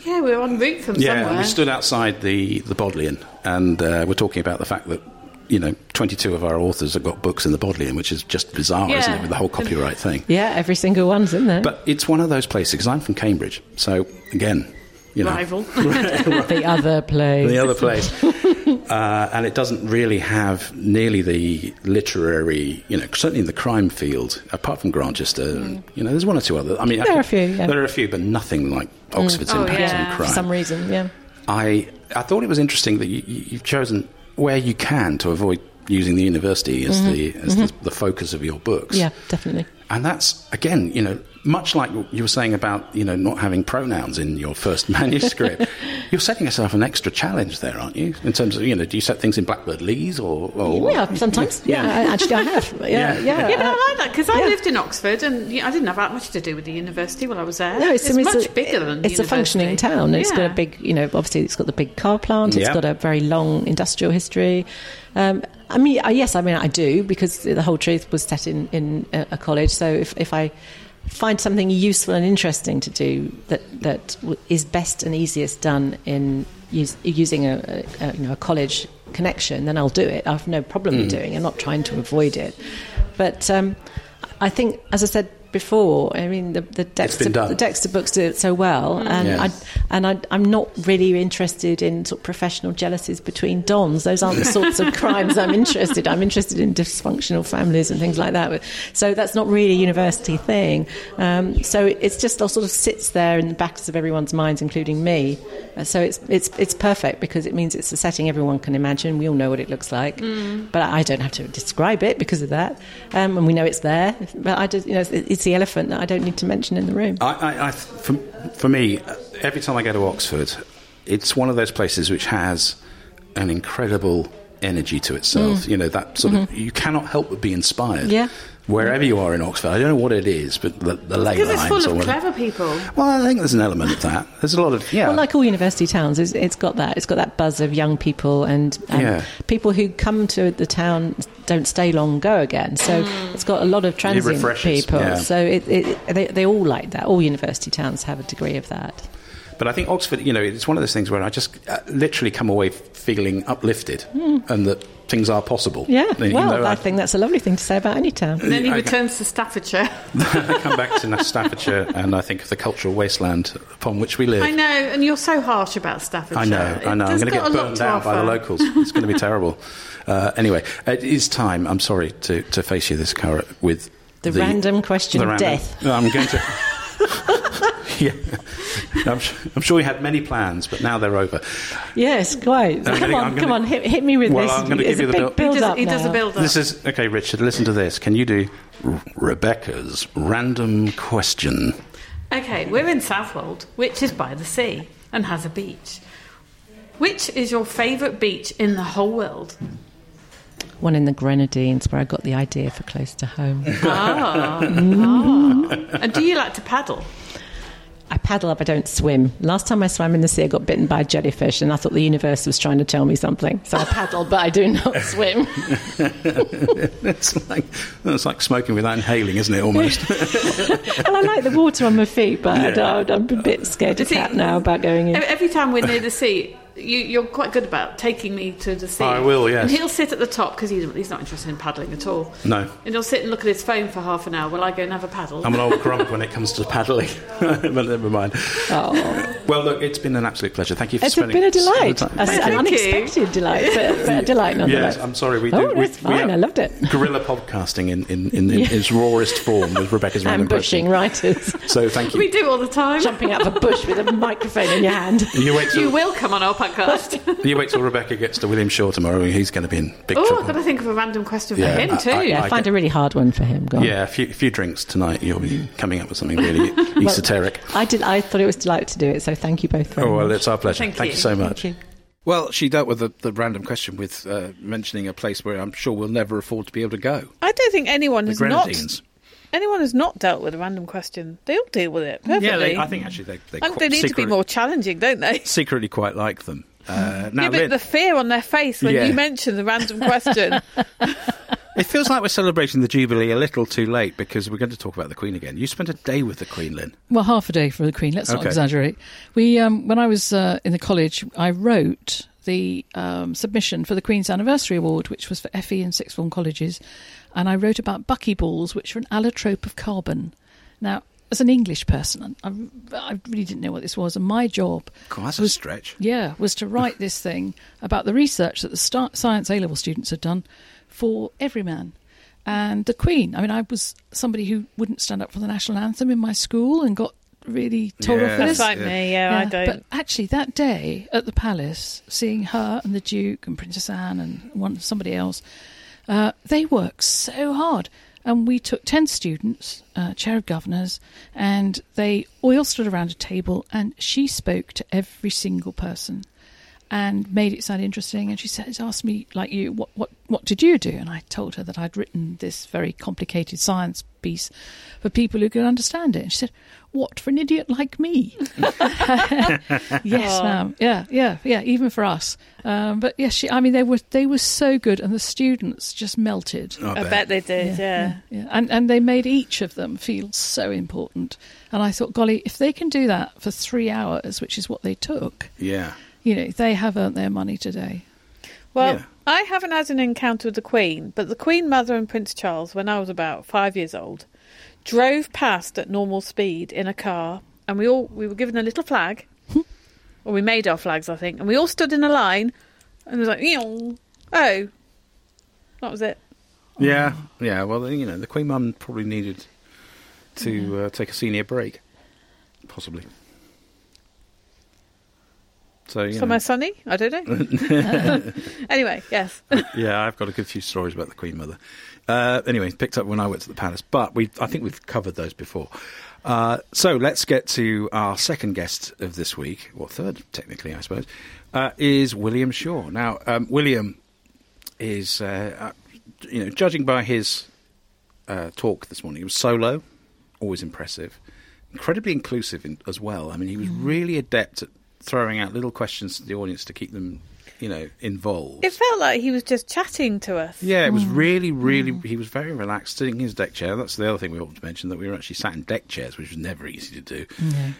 Yeah, we were en route from Yeah, somewhere. we stood outside the the Bodleian, and uh, we're talking about the fact that you know 22 of our authors have got books in the Bodleian, which is just bizarre, isn't it, with the whole copyright thing? Yeah, every single one's in there. But it's one of those places because I'm from Cambridge, so again, you know, Rival. (laughs) the other place. the other place. uh, and it doesn't really have nearly the literary, you know, certainly in the crime field, apart from Grantchester, and, you know, there's one or two other. I mean, I There are a few, yeah. There are a few, but nothing like Oxford's Oh, impact yeah. on For crime. some reason, yeah. I I thought it was interesting that you, you- you've chosen where you can to avoid using the university as the as the, the focus of your books. Mm-hmm. Yeah, definitely. And that's again, you know, much like you were saying about you know not having pronouns in your first (laughs) manuscript. (laughs) you're setting yourself an extra challenge there, aren't you? In terms of you know, do you set things in Blackbird Leys or, or Yeah, sometimes. Yeah, I, actually, I have. (laughs) Yeah, Yeah. yeah. Yeah, but I like that because I yeah. lived in Oxford and you know, I didn't have that much to do with the university while I was there. No, it's, it's, I mean, much a, bigger than the it's a functioning town. It's got a big, you know, obviously it's got the big car plant. It's Yeah. got a very long industrial history. Um, I mean, uh, yes, I mean I do because the whole truth was set in in a, a college. So if if I find something useful and interesting to do that that is best and easiest done in use, using a, a, you know a college connection, then I'll do it. I have no problem Mm. doing. it. I'm not trying to avoid it, but um, I think, as I said before, I mean the, the Dexter the Dexter books do it so well, and Yeah. I and I, I'm not really interested in sort of professional jealousies between dons. Those aren't the sorts of (laughs) crimes I'm interested. I'm interested in dysfunctional families and things like that. So that's not really a university thing. Um, so it's just all sort of sits there in the backs of everyone's minds, including me. Uh, So it's it's it's perfect because it means it's a setting everyone can imagine. We all know what it looks like, but I don't have to describe it because of that, um, and we know it's there. But I just you know it's, it's the elephant that I don't need to mention in the room. I, I, I, for, for me, every time I go to Oxford, it's one of those places which has an incredible energy to itself. You know, that sort of, you cannot help but be inspired. Mm. Yeah. Wherever you are in Oxford, I don't know what it is, but the, the ley Because it's full or of clever people. Well, I think there's an element of that. There's a lot of, yeah. Well, like all university towns, it's, it's got that. It's got that buzz of young people and, and Yeah. people who come to the town don't stay long, go again. So it's got a lot of transient refreshes, people. yeah. So it, it, they, they all like that. All university towns have a degree of that. But I think Oxford, you know, it's one of those things where I just uh, literally come away feeling uplifted and that things are possible. Yeah, Even well, though I think that's a lovely thing to say about any town. And then he I- returns to Staffordshire. (laughs) (laughs) I come back to Staffordshire and I think of the cultural wasteland upon which we live. I know, and you're so harsh about Staffordshire. I know, I know. I'm going to get a lot burned out by the locals. It's going to be terrible. (laughs) Uh, anyway, it is time. I'm sorry to, to face you this car with The random question the of random- death. I'm going to. (laughs) yeah, I'm, su- I'm sure you had many plans, but now they're over. Yes, quite. I'm come gonna- on, come gonna- on, hit, hit me with Well, this. I'm gonna It's give you the big build- He build does, up he does a build up. This is okay, Richard. Listen to this. Can you do R- Rebecca's random question? Okay, we're in Southwold, which is by the sea and has a beach. Which is your favourite beach in the whole world? One in the Grenadines, where I got the idea for close to home. (laughs) Ah, ah. And do you like to paddle? I paddle up, I don't swim. Last time I swam in the sea, I got bitten by a jellyfish, and I thought the universe was trying to tell me something. So I paddle, but I do not (laughs) swim. (laughs) it's like it's like smoking without inhaling, isn't it? Almost. well, I like the water on my feet, but I don't, I'm a bit scared of cat now about going in. Every time we're near the sea, you, you're quite good about taking me to the sea. I will, yes. And he'll sit at the top because he's, he's not interested in paddling at all. no. And he'll sit and look at his phone for half an hour while I go and have a paddle. I'm an old (laughs) grump when it comes to paddling, (laughs) but never mind. Oh, Well, look, it's been an absolute pleasure. Thank you for it's spending It's been a delight. some time- A- Thank an you. unexpected delight, but, but a delight nonetheless. Yes, I'm sorry. We Oh, did. we, that's we fine. are I loved it. Guerrilla podcasting in, in, in, in (laughs) its rawest form with Rebecca's random Ambushing writers, So thank you. we do all the time. jumping out of a bush with a microphone in your hand. You wait till You will come on our podcast. (laughs) you wait till Rebecca gets to William Shaw tomorrow. and He's going to be in big trouble. oh, I've got to think of a random question Yeah, for him I- too. I- Yeah, I find get- a really hard one for him. Go on. Yeah, a few, a few drinks tonight. You'll be coming up with something really (laughs) esoteric. I did. I thought it was delightful to do it. So thank you both very Oh well, much. it's our pleasure. Thank you you. so much. Thank you. Well, she dealt with the, the random question with uh, mentioning a place where I'm sure we'll never afford to be able to go. I don't think anyone The has not Grenadines. Anyone who's not dealt with a random question. They all deal with it perfectly. Yeah, they, I think actually they they, And qu- they need to be more challenging, don't they? (laughs) secretly quite like them. Uh, (laughs) now, yeah, but Lin, the fear on their face when Yeah. you mention the random question. (laughs) it feels like we're celebrating the Jubilee a little too late because we're going to talk about the Queen again. You spent a day with the Queen, Lin. Well, half a day for the Queen. Let's not exaggerate. We, um, when I was uh, in the college, I wrote the um, submission for the Queen's Anniversary Award, which was for FE and sixth form colleges, and I wrote about buckyballs, which are an allotrope of carbon. Now, as an English person, I, I really didn't know what this was, and my job God, that's a was stretch. yeah, was to write this thing about the research that the sta science A level students had done for Everyman. And the Queen. I mean, I was somebody who wouldn't stand up for the national anthem in my school and got really told off Yeah. for That's this. like Yeah. me. Yeah, I don't. But actually, that day at the palace, seeing her and the Duke and Princess Anne and one somebody else, uh, they worked so hard. And we took 10 students, uh, chair of governors, and they all stood around a table, and she spoke to every single person and made it sound interesting. And she says, asked me, like you, what, what, what did you do? And I told her that I'd written this very complicated science piece for people who could understand it. And she said, what, for an idiot like me? (laughs) yes, Aw. ma'am. Yeah, yeah, yeah. Even for us. Um, but yes, she, I mean, they were they were so good, and the students just melted. I I bet they did. Yeah. yeah. And and they made each of them feel so important. And I thought, golly, if they can do that for three hours, which is what they took, Yeah. you know, they have earned their money today. Well, Yeah. I haven't had an encounter with the Queen, but the Queen Mother and Prince Charles, when I was about five years old, drove past at normal speed in a car, and we all we were given a little flag, or we made our flags, I think, and we all stood in a line, and it was like, "Eeong." oh, that was it. Yeah, yeah. Well, you know, the Queen Mum probably needed to uh, take a senior break, possibly. So, you Somewhere know, sunny? I don't know. (laughs) (laughs) anyway, yes. yeah, I've got a good few stories about the Queen Mother. Uh, anyway, picked up when I went to the palace, but we I think we've covered those before. Uh, so let's get to our second guest of this week, or third, technically, I suppose, uh, is William Shaw. Now, um, William is, uh, uh, you know, judging by his uh, talk this morning, he was solo, always impressive, incredibly inclusive in, as well. I mean, he was really adept at throwing out little questions to the audience to keep them you know, involved. It felt like he was just chatting to us. Yeah, it was really, really. He was very relaxed sitting in his deck chair. That's the other thing we ought to mention that we were actually sat in deck chairs, which was never easy to do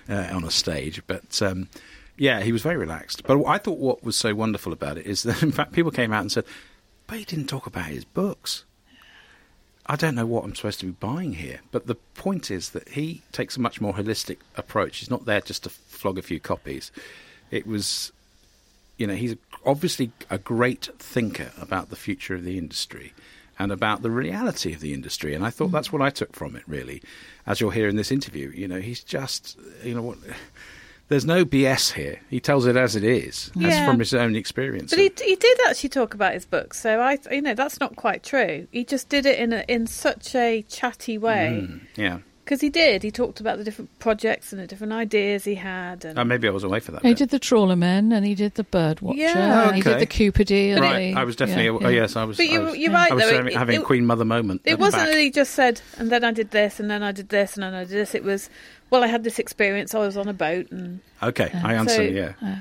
uh, on a stage. But um, yeah, he was very relaxed. But I thought what was so wonderful about it is that, (laughs) in fact, people came out and said, "But he didn't talk about his books." I don't know what I'm supposed to be buying here, but the point is that he takes a much more holistic approach. He's not there just to flog a few copies. It was you know, he's obviously a great thinker about the future of the industry and about the reality of the industry. And I thought that's what I took from it, really. As you'll hear in this interview, you know, he's just, you know, what. (sighs) There's no BS here. He tells it as it is, as from his own experience. But he, he did actually talk about his books, so I, you know, that's not quite true. He just did it in a, in such a chatty way Mm, yeah. Because he did. He talked about the different projects and the different ideas he had, and Oh, maybe I was away for that. He bit. did the Trawlerman and he did the Birdwatcher Yeah. and he did the Cupidee. And Right, the- I was definitely. yeah, oh, yeah. yes, I was. But you- I was, you're right, I was though, having, it- having it- Queen Mother moment. It wasn't back. that he just said, and then I did this, and then I did this, and then I did this. It was, well, I had this experience. I was on a boat, and Okay, I So, yeah, uh,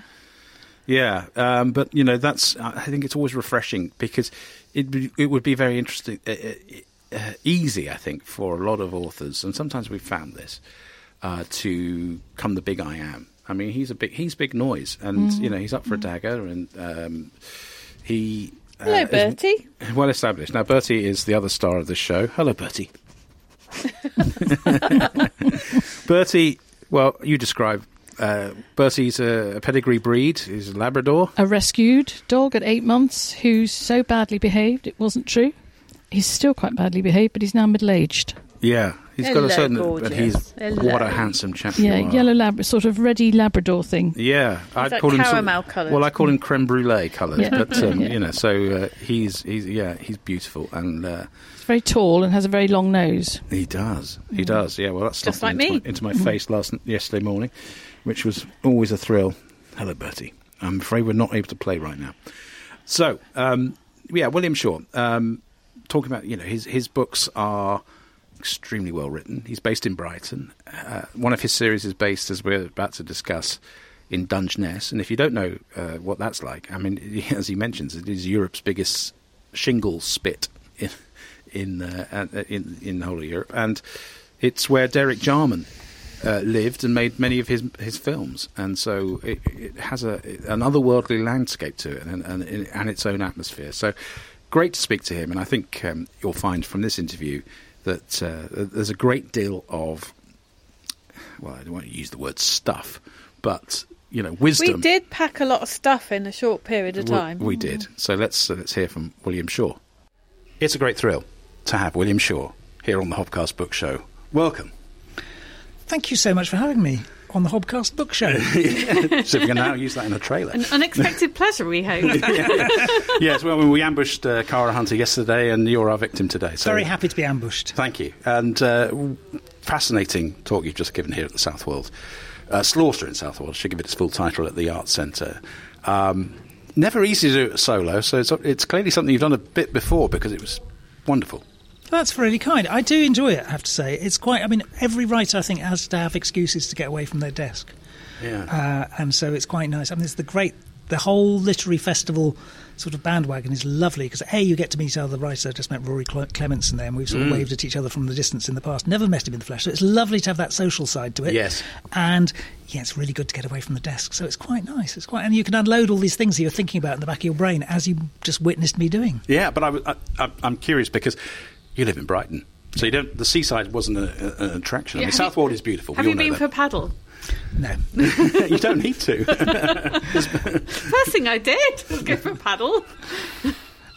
yeah. Um, but you know, that's. I think it's always refreshing because it be- it would be very interesting, uh, uh, uh, easy. I think for a lot of authors, and sometimes we've found this uh, to come the big I am. I mean, he's a big he's big noise, and Mm-hmm. you know, he's up for a dagger, and um, he. uh, hello, Bertie. (laughs) Well established. Now, Bertie is the other star of the show. Hello, Bertie. (laughs) Bertie, well, you describe. Uh, Bertie's a, a pedigree breed. He's a Labrador. A rescued dog at eight months who's so badly behaved it wasn't true. He's still quite badly behaved, but he's now middle aged. Yeah, he's got a certain. gorgeous. But he's Hello. what a handsome chap. Yeah, you are. yellow lab, sort of reddy Labrador thing. Yeah, I'd like call him sort of- caramel coloured. Well, I call him creme brulee coloured, Yeah. but um, Yeah. you know, so uh, he's he's yeah, he's beautiful, and uh, He's very tall and has a very long nose. He does. He does. Yeah. Well, that's Just like into me. My, into my face last yesterday morning, which was always a thrill. Hello, Bertie. I'm afraid we're not able to play right now. So, um, yeah, William Shaw. Um, talking about you know his his books are extremely well written. He's based in Brighton. Uh, one of his series is based, as we're about to discuss, in Dungeness. And if you don't know uh, what that's like, I mean, (laughs) as he mentions, it is Europe's biggest shingle spit in in uh, uh, in, in the whole of Europe, and it's where Derek Jarman. Uh, lived and made many of his his films, and so it, it has a an otherworldly landscape to it and, and, and its own atmosphere. So great to speak to him, and I think um, you'll find from this interview that uh, there's a great deal of well, I don't want to use the word stuff, but you know, wisdom. We did pack a lot of stuff in a short period of time. We, did. So let's uh, let's hear from William Shaw. It's a great thrill to have William Shaw here on the Hobcast Book Show. Welcome. Thank you so much for having me on the Hobcast Book Show. (laughs) so we can now use that in a trailer. An unexpected (laughs) pleasure, we hope. (laughs) yes, well, we ambushed uh, Cara Hunter yesterday, and you're our victim today. So Very happy to be ambushed. Thank you. And uh, fascinating talk you've just given here at the Southwold. Uh, Slaughter in Southwold should give it its full title at the Arts Centre. Um, never easy to do it solo, so it's, it's clearly something you've done a bit before because it was wonderful. That's really kind. I do enjoy it, I have to say. It's quite, I mean, every writer, I think, has to have excuses to get away from their desk. Yeah. Uh, and so it's quite nice. I mean, it's the great, the whole literary festival sort of bandwagon is lovely because, A, you get to meet other writers. I just met Rory Cle- Clementson there and we've sort Mm. of waved at each other from the distance in the past. Never met him in the flesh. So it's lovely to have that social side to it. Yes. And, yeah, it's really good to get away from the desk. So it's quite nice. It's quite, and you can unload all these things that you're thinking about in the back of your brain as you just witnessed me doing. Yeah, but I, I, I, I'm curious because you live in Brighton. So you don't. The seaside wasn't a, a, an attraction. I mean, have South you- is beautiful. Have you all know been for that. a paddle? No. (laughs) you don't need to. (laughs) (laughs) First thing I did was go for a paddle.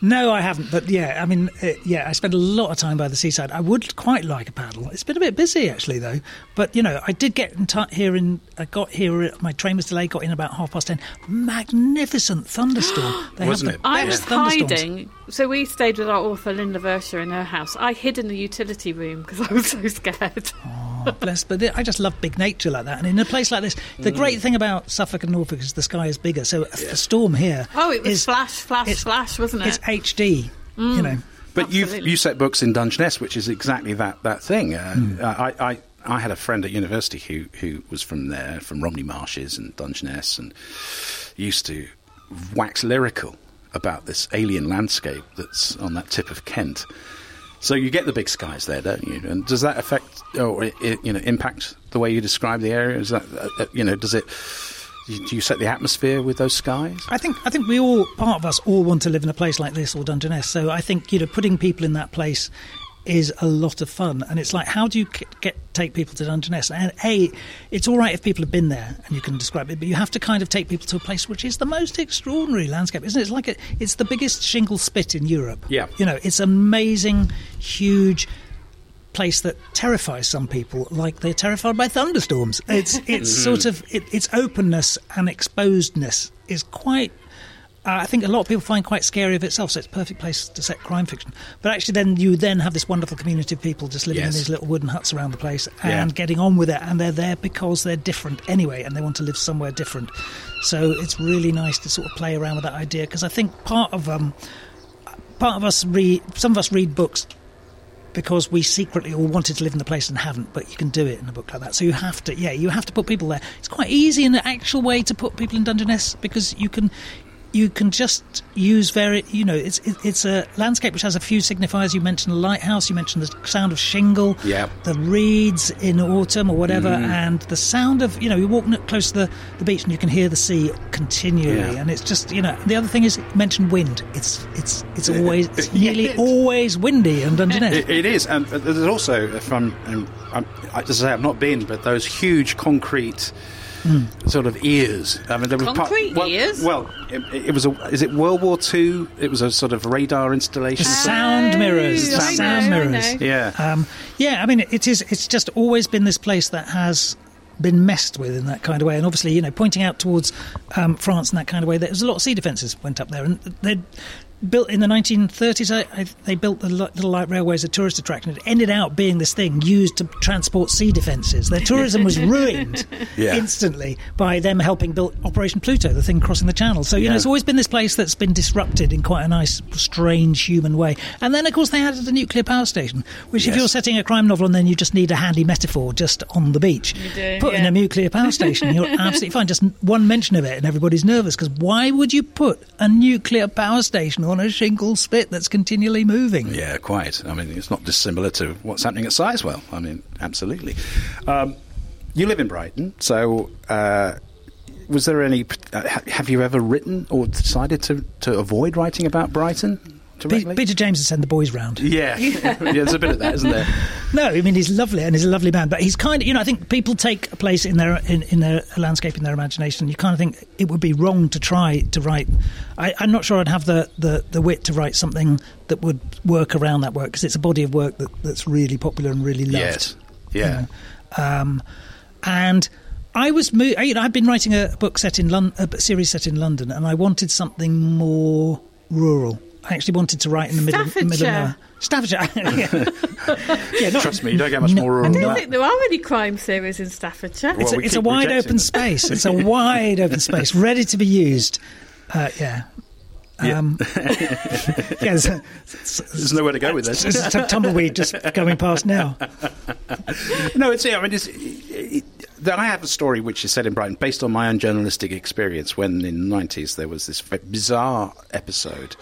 No, I haven't. But yeah, I mean, uh, yeah, I spend a lot of time by the seaside. I would quite like a paddle. It's been a bit busy actually, though. But you know, I did get in t- here in. I got here. My train was delayed. Got in about half past ten. Magnificent thunderstorm. (gasps) They Wasn't it? I was hiding. So we stayed with our author Lin Le Versha in her house. I hid in the utility room because I was so scared. Oh, bless. But I just love big nature like that. And in a place like this, the Mm. great thing about Suffolk and Norfolk is the sky is bigger. So a storm here. Oh, it was is- flash, flash, flash, wasn't it? It's HD. You know. But you Absolutely. you set books in Dungeness, which is exactly that that thing. Uh, Hmm. I, I I had a friend at university who who was from there, from Romney Marshes and Dungeness, and used to wax lyrical about this alien landscape that's on that tip of Kent. So you get the big skies there, don't you? And does that affect or i i- you know impact the way you describe the area? Is that uh, uh, you know does it? Do you set the atmosphere with those skies? I think I think we all part of us all want to live in a place like this or Dungeness. So I think you know putting people in that place is a lot of fun, and it's like how do you get take people to Dungeness? And a, it's all right if people have been there and you can describe it, but you have to kind of take people to a place which is the most extraordinary landscape, isn't it? It's like a, it's the biggest shingle spit in Europe. Yeah. you know, it's amazing, huge place that terrifies some people, like they're terrified by thunderstorms. It's it's mm-hmm. sort of it, its openness and exposedness is quite. I think a lot of people find quite scary of itself, so it's a perfect place to set crime fiction. But actually, then you then have this wonderful community of people just living in these little wooden huts around the place Yeah. and getting on with it, and they're there because they're different anyway, and they want to live somewhere different. So it's really nice to sort of play around with that idea because I think part of um, part of us read some of us read books because we secretly all wanted to live in the place and haven't, but you can do it in a book like that. So you have to, yeah, you have to put people there. It's quite easy in the actual way to put people in Dungeness because you can. You can just use very, you know, it's it's a landscape which has a few signifiers. You mentioned the lighthouse, you mentioned the sound of shingle, Yeah. the reeds in autumn or whatever, mm. and the sound of, you know, you're walking close to the, the beach and you can hear the sea continually, Yeah. and it's just, you know, the other thing is mentioned wind. It's it's it's (laughs) always it's nearly always windy in Dungeness. It, it is, and there's also, if I'm, I'm, I, as I say, I've not been, but those huge concrete sort of ears. I mean, there was Concrete well, ears? Well, it, it was a. Is it World War Two? It was a sort of radar installation. The sound mirrors, the I sound know, mirrors. yeah. Um, yeah, I mean, it is. It's just always been this place that has been messed with in that kind of way, and obviously, you know, pointing out towards um, France in that kind of way. There's a lot of sea defences went up there, and they built in the 1930s. I, I, they built the little light railway as a tourist attraction. It ended out being this thing used to transport sea defences. Their tourism was (laughs) ruined (laughs) Yeah. instantly by them helping build Operation Pluto, the thing crossing the Channel. So you Yeah. know, it's always been this place that's been disrupted in quite a nice, strange human way. And then, of course, they added a nuclear power station, which, if you're setting a crime novel and then you just need a handy metaphor just on the beach, do, put in a nuclear power station, you're (laughs) absolutely fine. Just one mention of it and everybody's nervous because why would you put a nuclear power station on a shingle spit that's continually moving? Yeah, quite. I mean, it's not dissimilar to what's happening at Sizewell. I mean, absolutely. Um, you live in Brighton, so uh, was there any? Uh, have you ever written or decided to, to avoid writing about Brighton directly? Peter James has sent the boys round. yeah, (laughs) yeah. There's a bit of that, isn't there? (laughs) No, I mean he's lovely and he's a lovely man, but he's kind of you know I think people take a place in their in, in their landscape in their imagination. You kind of think it would be wrong to try to write. I, I'm not sure I'd have the, the, the wit to write something that would work around that work because it's a body of work that, that's really popular and really loved. Yes. Yeah. Um, and I was mo- I, you know, I'd been writing a book set in Lon- a series set in London, and I wanted something more rural. I actually wanted to write in the middle, middle of Staffordshire. Staffordshire. (laughs) yeah. (laughs) yeah, not, Trust me, you don't get much No, more rural I don't that. think there are any crime series in Staffordshire. Well, it's a, it's a wide rejecting open them. space. It's a (laughs) wide open space, ready to be used. Uh, yeah. Yeah. Um, yeah, there's, There's nowhere to go with this. there's a tumbleweed just going past now. no, it's yeah. I mean, it's, it, it, I have a story which is set in Brighton based on my own journalistic experience. When in the nineties there was this bizarre episode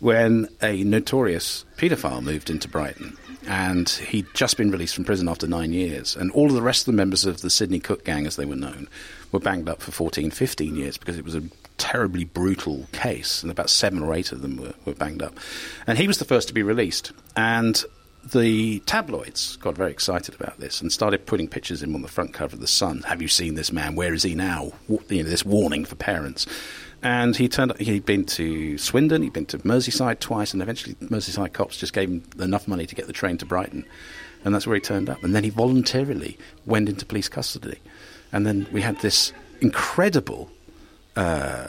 when a notorious paedophile moved into Brighton. And he'd just been released from prison after nine years. And all of the rest of the members of the Sidney Cooke gang, as they were known, were banged up for 14, 15 years because it was a terribly brutal case. And about seven or eight of them were, were banged up. And he was the first to be released. And the tabloids got very excited about this and started putting pictures of him on the front cover of the Sun. Have you seen this man? Where is he now? You know, this warning for parents. And he turned. He'd been to Swindon. He'd been to Merseyside twice, and eventually Merseyside cops just gave him enough money to get the train to Brighton, and that's where he turned up. And then he voluntarily went into police custody, and then we had this incredible uh,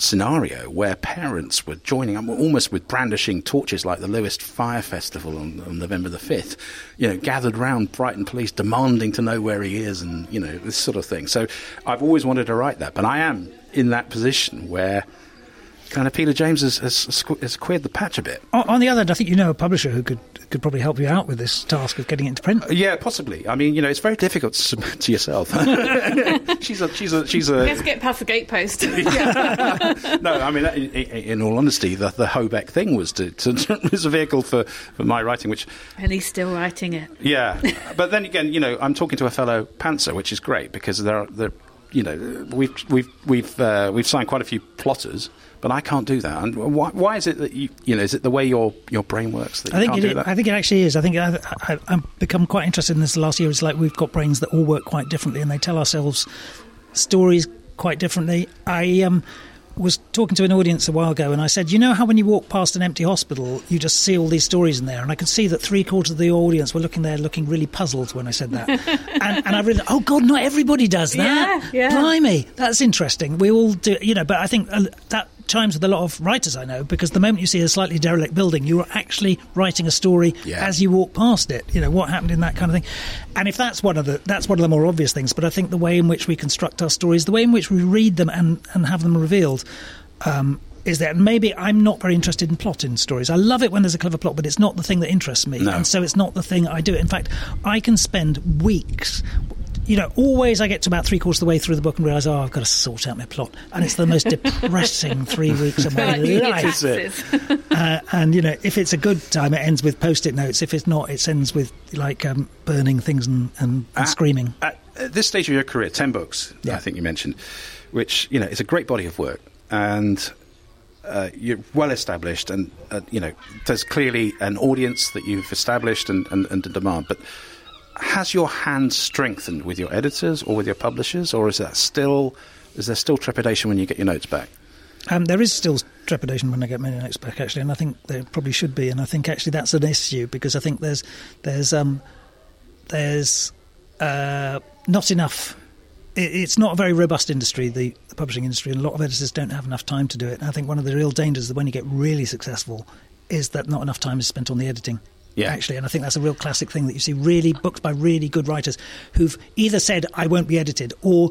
scenario where parents were joining up almost with brandishing torches like the Lewes Fire Festival on, on November the 5th, you know, gathered round Brighton police demanding to know where he is and, you know, this sort of thing. So I've always wanted to write that, but I am in that position where kind of Peter James has, has, has queered the patch a bit. On, on the other hand, I think you know a publisher who could could probably help you out with this task of getting it into print. Uh, yeah, possibly. I mean, you know, it's very difficult to submit to yourself. (laughs) (laughs) she's a she's a she's a. Let's get past the gatepost. (laughs) no, I mean, in, in all honesty, the, the Hobeck thing was to, to was a vehicle for, for my writing, which and he's still writing it. yeah. but then again, you know, I'm talking to a fellow pantser, which is great because there are there, you know, we've we've we've uh, we've signed quite a few plotters. But I can't do that. And why, why is it that you, you know, is it the way your, your brain works that you I think can't it, do that? I think it actually is. I think I, I, I've become quite interested in this last year. It's like we've got brains that all work quite differently, and they tell ourselves stories quite differently. I um, was talking to an audience a while ago, and I said, "You know how when you walk past an empty hospital, you just see all these stories in there." And I could see that three quarters of the audience were looking there, looking really puzzled when I said that. (laughs) and, and I really, oh God, not everybody does that. Yeah, yeah. Blimey, that's interesting. We all do, you know. But I think uh, that chimes with a lot of writers I know because the moment you see a slightly derelict building, you are actually writing a story Yeah. as you walk past it. You know what happened in that kind of thing. And if that's one of the that's one of the more obvious things, but I think the way in which we construct our stories, the way in which we read them and and have them revealed. Um, is there? And maybe I'm not very interested in plot in stories. I love it when there's a clever plot, but it's not the thing that interests me, No. and so it's not the thing I do. In fact, I can spend weeks. You know, always I get to about three quarters of the way through the book and realise, oh, I've got to sort out my plot, and it's the most (laughs) depressing three weeks of my Like life. (laughs) Uh, and you know, if it's a good time, it ends with post-it notes. If it's not, it ends with like um, burning things and, and, and Ah. screaming. At, at this stage of your career, 10 books, Yeah. I think you mentioned, which, you know, is a great body of work. And uh, you're well established, and, uh, you know, there's clearly an audience that you've established and, and, and a demand. But has your hand strengthened with your editors or with your publishers, or is that still. Is there still trepidation when you get your notes back? Um, there is still trepidation when I get my notes back, actually, and I think there probably should be. And I think actually that's an issue because I think there's there's um, there's uh, not enough. It, it's not a very robust industry, the, the publishing industry, and a lot of editors don't have enough time to do it. And I think one of the real dangers that when you get really successful is that not enough time is spent on the editing. Yeah. Actually, and I think that's a real classic thing that you see really books by really good writers who've either said I won't be edited or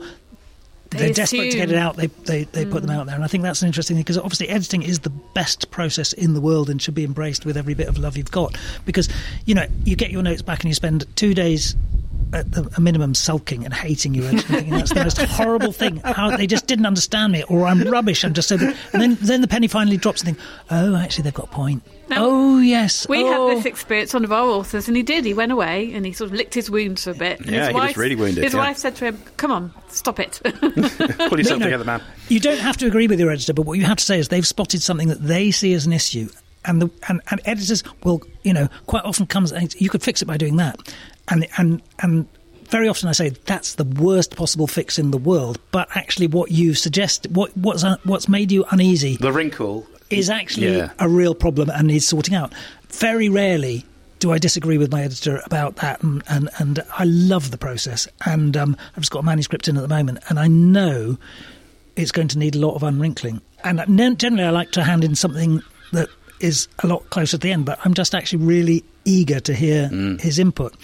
They they're desperate to get it out. They they, they put them mm. out there, and I think that's an interesting thing because obviously editing is the best process in the world and should be embraced with every bit of love you've got. Because you know you get your notes back and you spend two days. At the, a minimum, sulking and hating you, and (laughs) thinking that's the most horrible thing. How they just didn't understand me, or I'm rubbish. I'm just so. And then, then the penny finally drops, and think, oh, actually, they've got a point. Now, oh, yes. We oh. had this oh. experience, one of our authors, and he did. He went away and he sort of licked his wounds for a bit. And Yeah, his he was wife, really wounded, His yeah. wife said to him, "Come on, stop it." (laughs) Pull yourself No, no. together, man. You don't have to agree with your editor, but what you have to say is they've spotted something that they see as an issue, and the and, and editors will, you know, quite often comes you could fix it by doing that, and and and. Very often, I say that's the worst possible fix in the world. But actually, what you suggest, what what's uh, what's made you uneasy, The wrinkle is actually Yeah. a real problem and needs sorting out. Very rarely do I disagree with my editor about that, and, and, and I love the process. And um, I've just got a manuscript in at the moment, and I know it's going to need a lot of unwrinkling. And generally, I like to hand in something that is a lot closer to the end, but I'm just actually really eager to hear his input.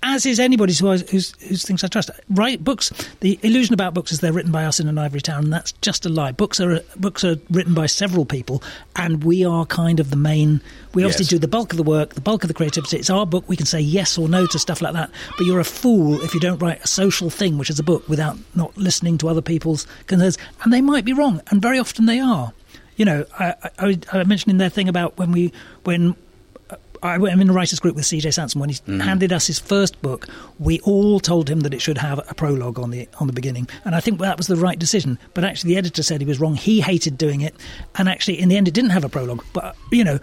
As is anybody who who's, whose things I trust. Right, books. The illusion about books is they're written by us in an ivory tower, and that's just a lie. Books are books are written by several people, and we are kind of the main. We obviously Yes. do the bulk of the work, the bulk of the creativity. It's our book. We can say yes or no to stuff like that. But you're a fool if you don't write a social thing, which is a book, without not listening to other people's concerns. And they might be wrong, and very often they are. You know, I, I, I mentioned in their thing about when we when I went in a writers group with CJ Sansom when he mm-hmm. handed us his first book. We all told him that it should have a prologue on the on the beginning, and I think that was the right decision. But actually, the editor said he was wrong. He hated doing it, and actually, in the end, it didn't have a prologue. But you know.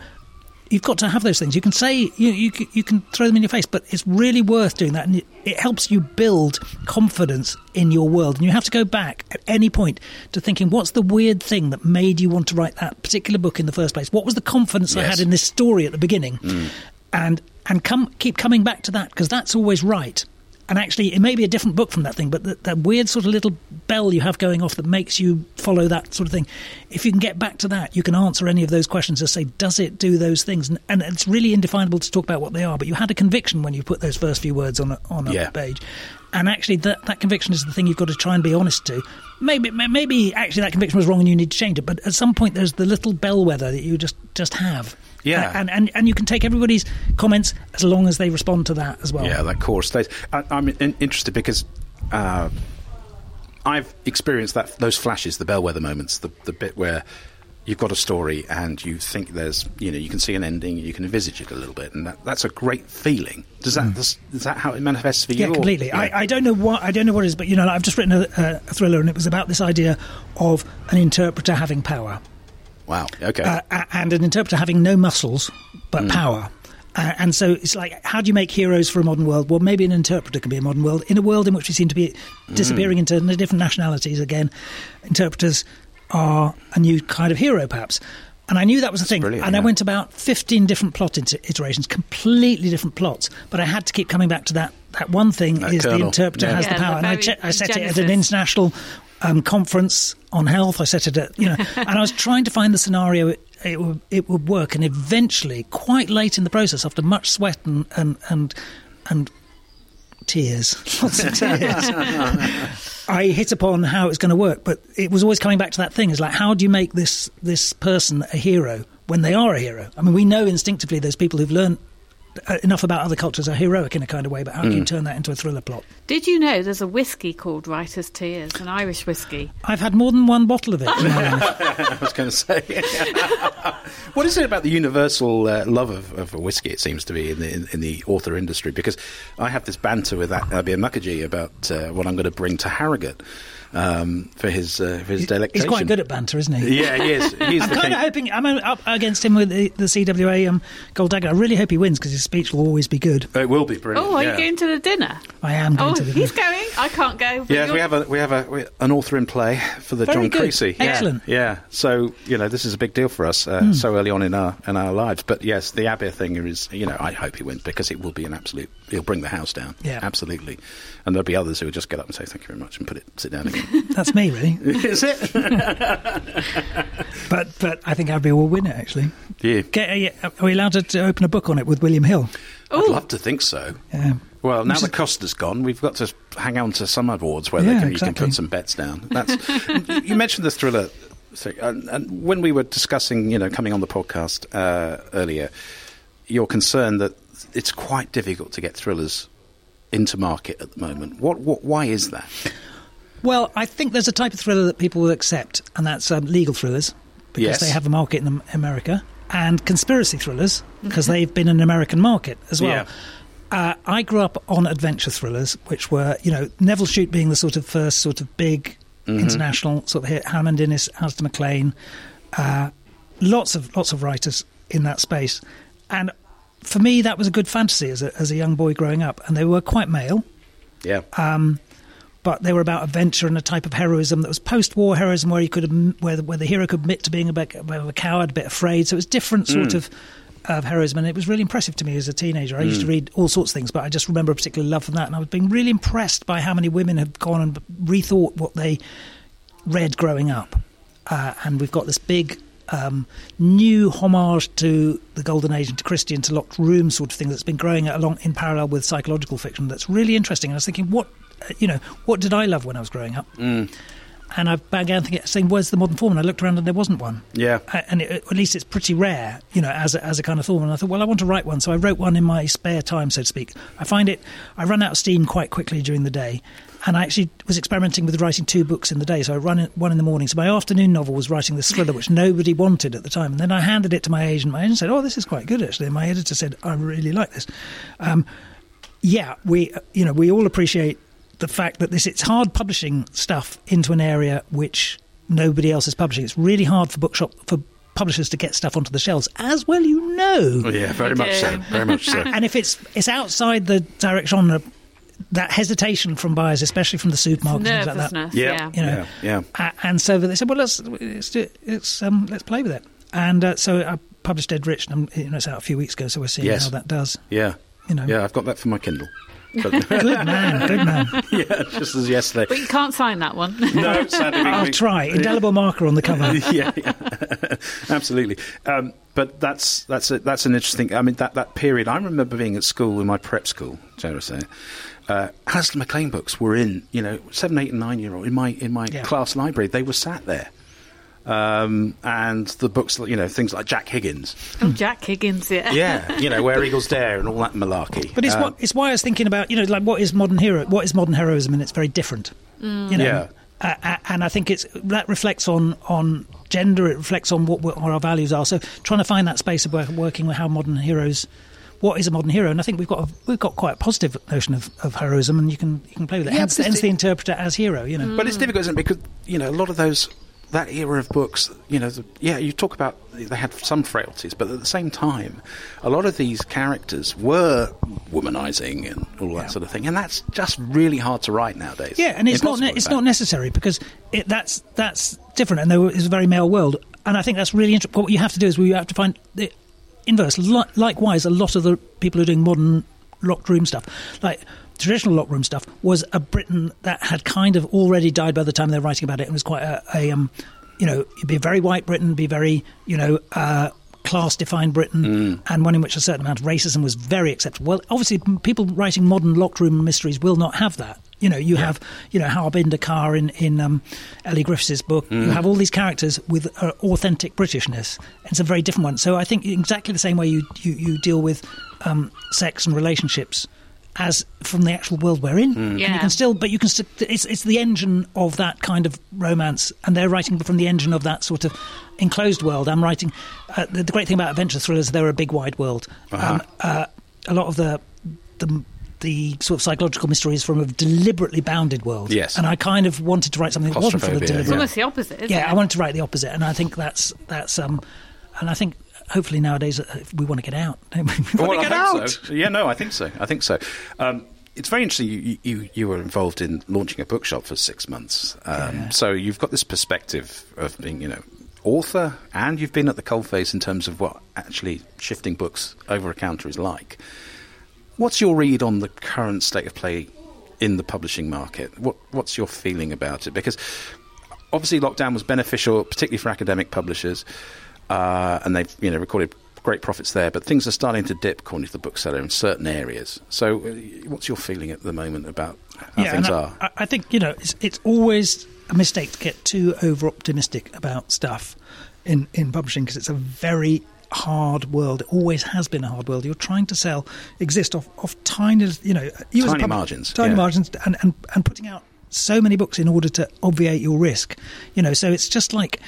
You've got to have those things. You can say you, you you can throw them in your face, but it's really worth doing that, and it, it helps you build confidence in your world. And you have to go back at any point to thinking, what's the weird thing that made you want to write that particular book in the first place? What was the confidence I had in this story at the beginning? Mm. And and come keep coming back to that because that's always right. And actually, it may be a different book from that thing, but that, that weird sort of little bell you have going off that makes you follow that sort of thing. If you can get back to that, you can answer any of those questions and say, does it do those things? And, and it's really indefinable to talk about what they are, but you had a conviction when you put those first few words on a, on a Yeah. page. And actually, that, that conviction is the thing you've got to try and be honest to. Maybe, maybe actually that conviction was wrong and you need to change it. But at some point, there's the little bellwether that you just, just have. Yeah. and, and and you can take everybody's comments as long as they respond to that as well. Yeah, that core state. I, I'm in, interested because uh, I've experienced that those flashes, the bellwether moments, the the bit where you've got a story and you think there's, you know, you can see an ending, you can envisage it a little bit, and that, that's a great feeling. Does that does, is that how it manifests for you? Yeah, or- completely. Yeah. I, I don't know what I don't know what it is, but you know, I've just written a, a thriller, and it was about this idea of an interpreter having power, wow. Okay. uh, and an interpreter having no muscles but Hmm. power. Uh, and so it's like, how do you make heroes for a modern world? Well, maybe an interpreter can be a modern world. In a world in which we seem to be Hmm. disappearing into different nationalities again, interpreters are a new kind of hero, perhaps. And I knew that was a thing. brilliant, and I went about 15 different plot iterations, completely different plots. But I had to keep coming back to that. That one thing That is the interpreter yeah. has Yeah, the power. the And I, che- I set it at genesis. an international um, conference on health. I set it at, you know, (laughs) and I was trying to find the scenario it, it would it would work. And eventually, quite late in the process, after much sweat and and and, and tears, (laughs) lots of tears, (laughs) I hit upon how it was going to work. But it was always coming back to that thing: is like, how do you make this this person a hero when they are a hero? I mean, we know instinctively those people who've learned. Uh, enough about other cultures are heroic in a kind of way, but how do you turn that into a thriller plot? Did you know there's a whiskey called Writer's Tears, an Irish whiskey? I've had more than one bottle of it. in my life. (laughs) I was going to say. (laughs) what is it about the universal uh, love of, of whiskey? It seems to be in the in, in the author industry because I have this banter with Abir Mukherjee about uh, what I'm going to bring to Harrogate um, for his uh, for his He's delectation. quite good at banter, isn't he? (laughs) Yeah, he is. He's I'm kind of hoping. I'm up against him with the, the CWA um, Gold Dagger. I really hope he wins because his speech will always be good. It will be brilliant. Oh, are yeah. you going to the dinner? I am going Oh, to the. he's going. I can't go. Yeah, you're- we have a we have a we, an author in play for the Very John good. Creasey. Yeah, Excellent. Yeah, so you know this is a big deal for us uh, so early on in our in our lives. But yes, the Abir thing is you know I hope he wins because it will be an absolute. He'll bring the house down. Yeah. absolutely. And there'll be others who will just get up and say thank you very much and put it sit down again. That's me, really. (laughs) is it? (laughs) But but I think Abir will win it. Actually, yeah, Get, are, you- are we allowed to, to open a book on it with William Hill? I'd love to think so. Yeah. Well, now the is- cost has gone, we've got to hang on to some awards where Yeah, they can, you can put some bets down. That's (laughs) you mentioned the thriller thing, and, and when we were discussing, you know, coming on the podcast uh, earlier, your concern that it's quite difficult to get thrillers into market at the moment. What, what why is that? Well, I think there's a type of thriller that people will accept, and that's um, legal thrillers because Yes. they have a market in America, and conspiracy thrillers because they've been an American market as well. Yeah. Uh, I grew up on adventure thrillers, which were, you know, Nevil Shute being the sort of first sort of big international sort of hit, Hammond Innes, Alistair MacLean, uh, lots of lots of writers in that space, and for me that was a good fantasy as a, as a young boy growing up, and they were quite male Yeah, but they were about adventure and a type of heroism that was post-war heroism, where you could where the, where the hero could admit to being a bit, a of a coward, a bit afraid. So it was a different sort of of heroism, and it was really impressive to me as a teenager. I used to read all sorts of things, but I just remember a particular love for that, and I was being really impressed by how many women had gone and rethought what they read growing up. Uh, and we've got this big um, new homage to the golden age and to Christian to locked room sort of thing that's been growing along in parallel with psychological fiction. That's really interesting. And I was thinking, what you know, what did I love when I was growing up? And I began thinking, saying, "Where's the modern form?" And I looked around, and there wasn't one. yeah. Uh, and it, at least it's pretty rare, you know, as a, as a kind of form. And I thought, well, I want to write one, so I wrote one in my spare time, so to speak. I find it, I run out of steam quite quickly during the day, and I actually was experimenting with writing two books in the day. So I run it, one in the morning. So my afternoon novel was writing this thriller, which nobody wanted at the time, and then I handed it to my agent. My agent said, "Oh, this is quite good, actually." And my editor said, "I really like this." Um, yeah, we uh, you know we all appreciate the fact that this it's hard publishing stuff into an area which nobody else is publishing. It's really hard for bookshop for publishers to get stuff onto the shelves, as well you know. Oh, yeah, very much so. Very much so. (laughs) And if it's it's outside the direct genre, that hesitation from buyers, especially from the supermarkets, and things like that, Nervousness. Yeah, Yeah. you know, yeah, yeah. a- and so they said, well, let's let's do it. Let's um, let's play with it. And uh, so I published Dead Rich, and you know, it's out a few weeks ago, so we're seeing Yes. how that does. Yeah. You know. Yeah, I've got that for my Kindle. But, (laughs) Good man, good man. (laughs) yeah, just as yesterday. But you can't sign that one. (laughs) No, sadly, I'll try. Indelible marker on the cover. yeah, yeah. absolutely. Um, but that's that's a, that's an interesting. I mean, that, that period. I remember being at school in my prep school, dare I say. Uh, Alistair MacLean books were in, you know, seven, eight, and nine year old in my in my Yeah. class library. They were sat there, um, and the books, you know, things like Jack Higgins, oh, Jack Higgins, yeah. yeah, (laughs) you know, Where Eagles Dare, and all that malarkey. But it's Um, what it's why I was thinking about you know like what is modern hero what is modern heroism and it's very different. You know, Yeah. uh, and I think it's that reflects on on gender. It reflects on what, what our values are. So trying to find that space of work, working with how modern heroes. What is a modern hero? And I think we've got a, we've got quite a positive notion of, of heroism, and you can you can play with it. Yeah, hence, hence the interpreter as hero. You know, But it's difficult, isn't it? Because you know a lot of those that era of books. You know, the, yeah, you talk about they had some frailties, but at the same time, a lot of these characters were womanizing and all that sort of thing, and that's just really hard to write nowadays. Yeah, and it's not Impossible, ne- in it's not necessary because it, that's that's different, and there is a very male world, and I think that's really interesting. What you have to do is we have to find the inverse. Li- likewise, a lot of the people who are doing modern locked room stuff, like traditional locked room stuff, was a Britain that had kind of already died by the time they were writing about it, and was quite a, a um, you know, it'd be a very white Britain, be very you know. Uh, Class defined Britain, and one in which a certain amount of racism was very acceptable. Well, obviously, people writing modern locked room mysteries will not have that. You know, you have, you know, Harbinder Kaur in in um, Elly Griffiths' book. You have all these characters with uh, authentic Britishness. It's a very different one. So I think exactly the same way you you, you deal with um, sex and relationships as from the actual world we're in. And you Yeah. can still, but you can still. It's it's the engine of that kind of romance, and they're writing from the engine of that sort of enclosed world. I'm writing. Uh, the, the great thing about adventure thrillers, they're a big wide world. Um, uh, a lot of the the the sort of psychological mystery is from a deliberately bounded world. Yes. and I kind of wanted to write something that wasn't for the Claustrophobia, deliberate. It's almost the opposite, isn't Yeah, it? I wanted to write the opposite, and I think that's that's um, and I think hopefully nowadays uh, we want to get out. we? (laughs) We Well, want to get out. so. Yeah, no, I think so. I think so. Um, it's very interesting. You, you you were involved in launching a bookshop for six months, um, so you've got this perspective of being, you know, author, and you've been at the coalface in terms of what actually shifting books over a counter is like. What's your read on the current state of play in the publishing market? What what's your feeling about it? Because obviously lockdown was beneficial, particularly for academic publishers, uh, and they've you know recorded great profits there. But things are starting to dip, according to the bookseller, in certain areas. So, uh, what's your feeling at the moment about how things I, are? I, I think you know it's it's always a mistake to get too over optimistic about stuff in in publishing because it's a very hard world. It always has been a hard world. You're trying to sell, exist off off tiny, you know, you Tiny pub- margins, tiny yeah. margins, and, and and putting out so many books in order to obviate your risk. You know, so it's just like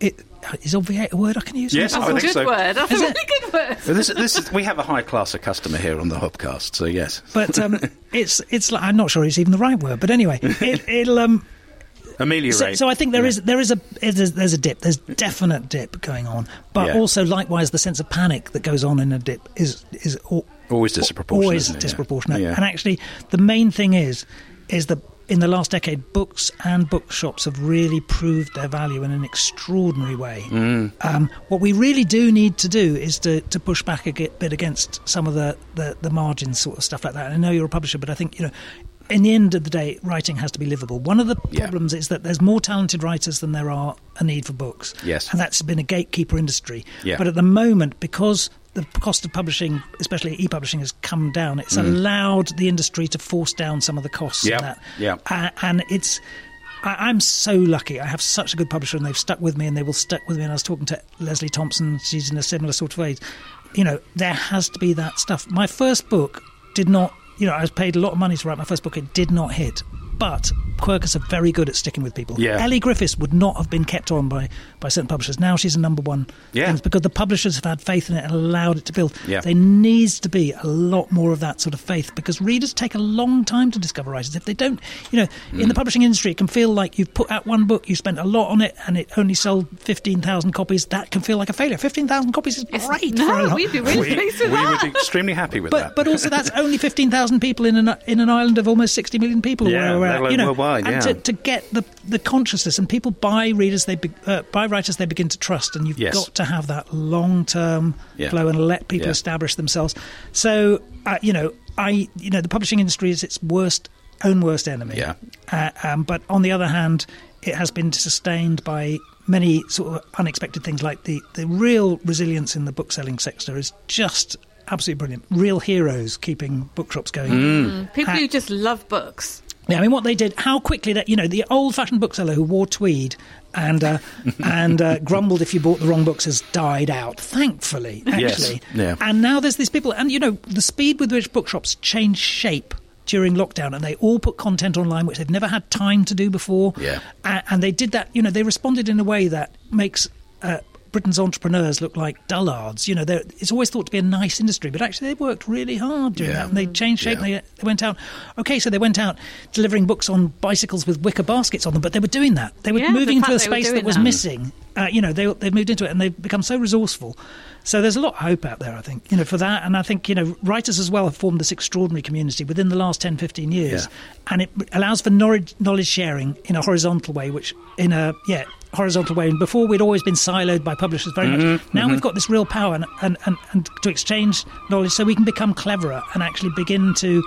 it is obviate a word I can use. Yes, That's I a think good so. word. That's Is a it? really good word. Well, this, this is, we have a high class of customer here on the Hobcast, so yes. But um, (laughs) it's it's like I'm not sure it's even the right word. But anyway, (laughs) it, it'll um. Ameliorate. So, so I think there Yeah. is there is a there's, there's a dip. There's definite dip going on, but Yeah. also likewise the sense of panic that goes on in a dip is is al- Always disproportionate, Always isn't it? Disproportionate. Yeah. And actually, the main thing is is that in the last decade, books and bookshops have really proved their value in an extraordinary way. Mm. Um, what we really do need to do is to, to push back a bit against some of the, the, the margins sort of stuff like that. And I know you're a publisher, but I think you know. In the end of the day, writing has to be livable. One of the Yeah. problems is that there's more talented writers than there are a need for books. Yes. And that's been a gatekeeper industry. Yeah. But at the moment, because the cost of publishing, especially e-publishing, has come down, it's allowed the industry to force down some of the costs. Mm. Yeah, that. yeah. Uh, and it's. I, I'm so lucky. I have such a good publisher, and they've stuck with me, and they will stick with me. And I was talking to Leslie Thomson; she's in a similar sort of way. You know, there has to be that stuff. My first book did not. You know, I was paid a lot of money to write my first book. It did not hit, but Quercus are very good at sticking with people. Yeah. Elly Griffiths would not have been kept on by, by certain publishers. Now she's a number one. Yeah. things because the publishers have had faith in it and allowed it to build. Yeah. There needs to be a lot more of that sort of faith because readers take a long time to discover writers. If they don't, you know, Mm. in the publishing industry, it can feel like you've put out one book, you spent a lot on it, and it only sold 15,000 copies. That can feel like a failure. 15,000 copies is It's- great for a No, lot. we'd be really we, pleased with we that. would be extremely happy with But that. but also that's only fifteen thousand people in an in an island of almost sixty million people. Yeah, where we're let at, alone you know, worldwide, and yeah. to, to get the the consciousness and people buy readers they be, uh, buy writers they begin to trust, and you've Yes. got to have that long term Yeah. flow and let people Yeah. establish themselves. So uh, you know. I, you know, the publishing industry is its worst own worst enemy. Yeah. Uh, um, but on the other hand, it has been sustained by many sort of unexpected things like the, the real resilience in the book selling sector is just absolutely brilliant. Real heroes keeping bookshops going. Mm. People Uh, who just love books. Yeah, I mean, what they did, how quickly that, you know, the old fashioned bookseller who wore tweed and uh, (laughs) and uh, grumbled if you bought the wrong books has died out, thankfully, actually, Yes, yeah. And now there's these people, and, you know, the speed with which bookshops change shape during lockdown and they all put content online which they've never had time to do before Yeah. A- and they did that you know they responded in a way that makes uh, Britain's entrepreneurs look like dullards. You know, it's always thought to be a nice industry, but actually they worked really hard doing Yeah. that, and they changed shape. Yeah. They, they went out. Okay, so they went out delivering books on bicycles with wicker baskets on them, but they were doing that. They were Yeah, the moving into fact a space that doing was that. missing. Uh, you know, they they've moved into it, and they've become so resourceful. So there's a lot of hope out there, I think, you know, for that. And I think, you know, writers as well have formed this extraordinary community within the last 10, 15 years. Yeah. And it allows for knowledge, knowledge sharing in a horizontal way, which in a, yeah, horizontal way. And before we'd always been siloed by publishers very Mm-hmm, much. Now we've got this real power and, and, and, and to exchange knowledge so we can become cleverer and actually begin to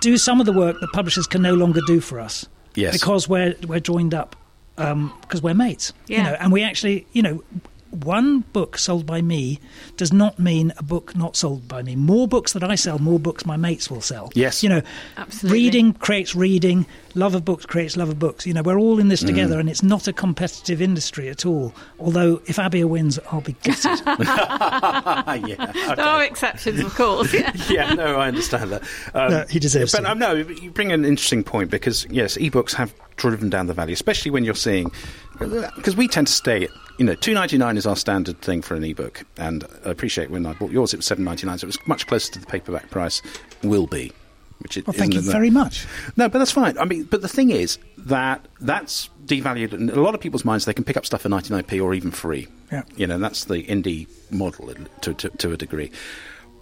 do some of the work that publishers can no longer do for us. Yes. Because we're, we're joined up, um, because we're mates. You Yeah. know, and we actually, you know, one book sold by me does not mean a book not sold by me. More books that I sell, more books my mates will sell. Yes. You know, Absolutely. reading creates reading, love of books creates love of books. You know, we're all in Mm. this together and it's not a competitive industry at all. Although if Abir wins, I'll be gutted. (laughs) yeah. There are exceptions, of course. Yeah. (laughs) yeah, no, I understand that. Um, No, he deserves But to. um, no, you bring an interesting point because yes, ebooks have driven down the value, especially when you're seeing because we tend to stay. You know, two ninety nine is our standard thing for an ebook, and I appreciate when I bought yours, it was seven ninety nine, so it was much closer to the paperback price. Will be, which it well, thank you very much. No, but that's fine. I mean, but the thing is that that's devalued in a lot of people's minds. They can pick up stuff for 99p or even free. Yeah. You know, that's the indie model to, to, to a degree.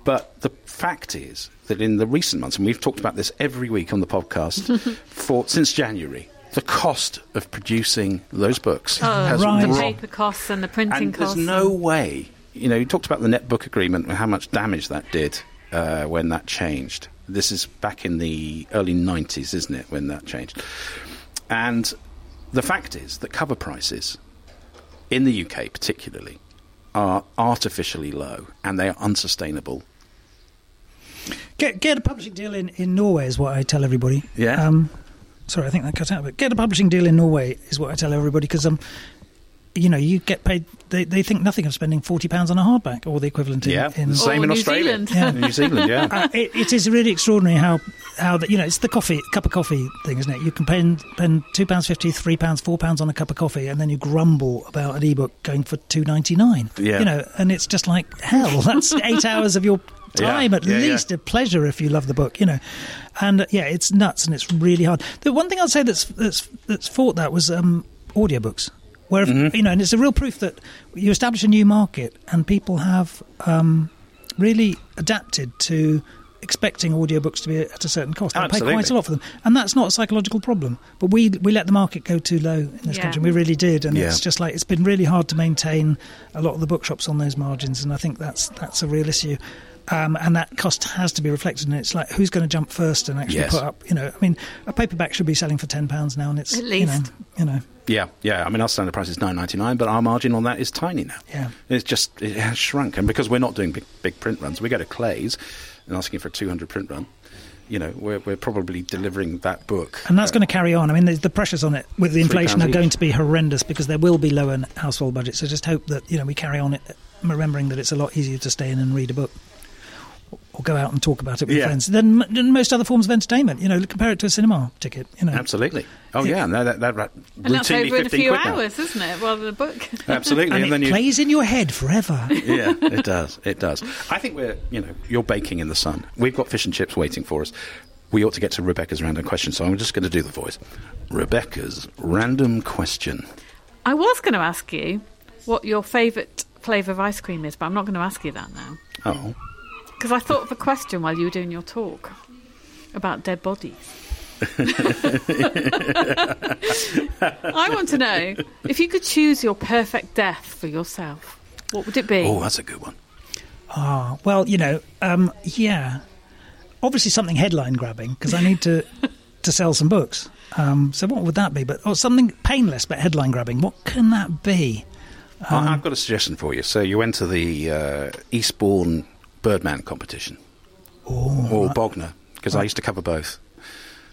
But the fact is that in the recent months, and we've talked about this every week on the podcast (laughs) for since January, the cost of producing those books has right. The paper costs and the printing and costs. there's no way. You know, you talked about the Net Book Agreement and how much damage that did uh, when that changed. This is back in the early 90s, isn't it, when that changed? And the fact is that cover prices, in the UK particularly, are artificially low and they are unsustainable. Get get a publishing deal in, in Norway is what I tell everybody. Yeah. Um, sorry, I think that cut out. But get a publishing deal in Norway is what I tell everybody because um, you know, you get paid. They they think nothing of spending forty pounds on a hardback or the equivalent in. Yeah, in same Or in New Australia. Zealand. Yeah. New Zealand, yeah. (laughs) uh, it, it is really extraordinary how how that you know it's the coffee cup of coffee thing, isn't it? You can spend spend two pounds fifty, three pounds, four pounds on a cup of coffee, and then you grumble about an ebook going for two ninety nine. Yeah. you know, and it's just like hell. That's (laughs) eight hours of your time Yeah, at yeah, yeah. least a pleasure if you love the book, you know. And uh, yeah, it's nuts and it's really hard. The one thing I'd say that's that's that's fought that was um, audiobooks. Where if- Mm-hmm. you know, and it's a real proof that you establish a new market and people have um, really adapted to expecting audiobooks to be at a certain cost. They pay quite a lot for them, and that's not a psychological problem. But we we let the market go too low in this Yeah. country. We really did, and Yeah. it's just like it's been really hard to maintain a lot of the bookshops on those margins, and I think that's that's a real issue. Um, and that cost has to be reflected, and it's like who's going to jump first and actually Yes. put up. You know, I mean, a paperback should be selling for ten pounds now, and it's At you know, you know, Yeah, yeah. I mean, our standard price is nine ninety nine, but our margin on that is tiny now. Yeah. it's just it has shrunk, and because we're not doing big big print runs, we go to Clays and asking for a two hundred print run. You know, we're we're probably delivering that book, and that's going to carry on. I mean, the, the pressures on it with the inflation pounds are going each. to be horrendous because there will be lower household budgets. So just hope that you know we carry on it, remembering that it's a lot easier to stay in and read a book. Or go out and talk about it with Yeah. friends than, than most other forms of entertainment. You know, compare it to a cinema ticket. You know, Absolutely. Oh Yeah. yeah, no, that that, that and that's routinely over in a few quid now. hours, isn't it? Rather than a book. (laughs) Absolutely, and, and, then it you. plays in your head forever. (laughs) yeah, it does. It does. I think we're, you know, you're baking in the sun. We've got fish and chips waiting for us. We ought to get to Rebecca's random question, so I'm just going to do the voice. Rebecca's random question. I was going to ask you what your favourite flavour of ice cream is, but I'm not going to ask you that now. Oh, Because I thought of a question while you were doing your talk about dead bodies. (laughs) I want to know if you could choose your perfect death for yourself, what would it be? oh, that's a good one. Ah, well, you know, um, yeah. obviously something headline grabbing because I need to (laughs) to sell some books. Um, so what would that be? But or something painless but headline grabbing. What can that be? I- I've got a suggestion for you. So you went to the uh, Eastbourne Birdman competition, or Bognor, because I used to cover both.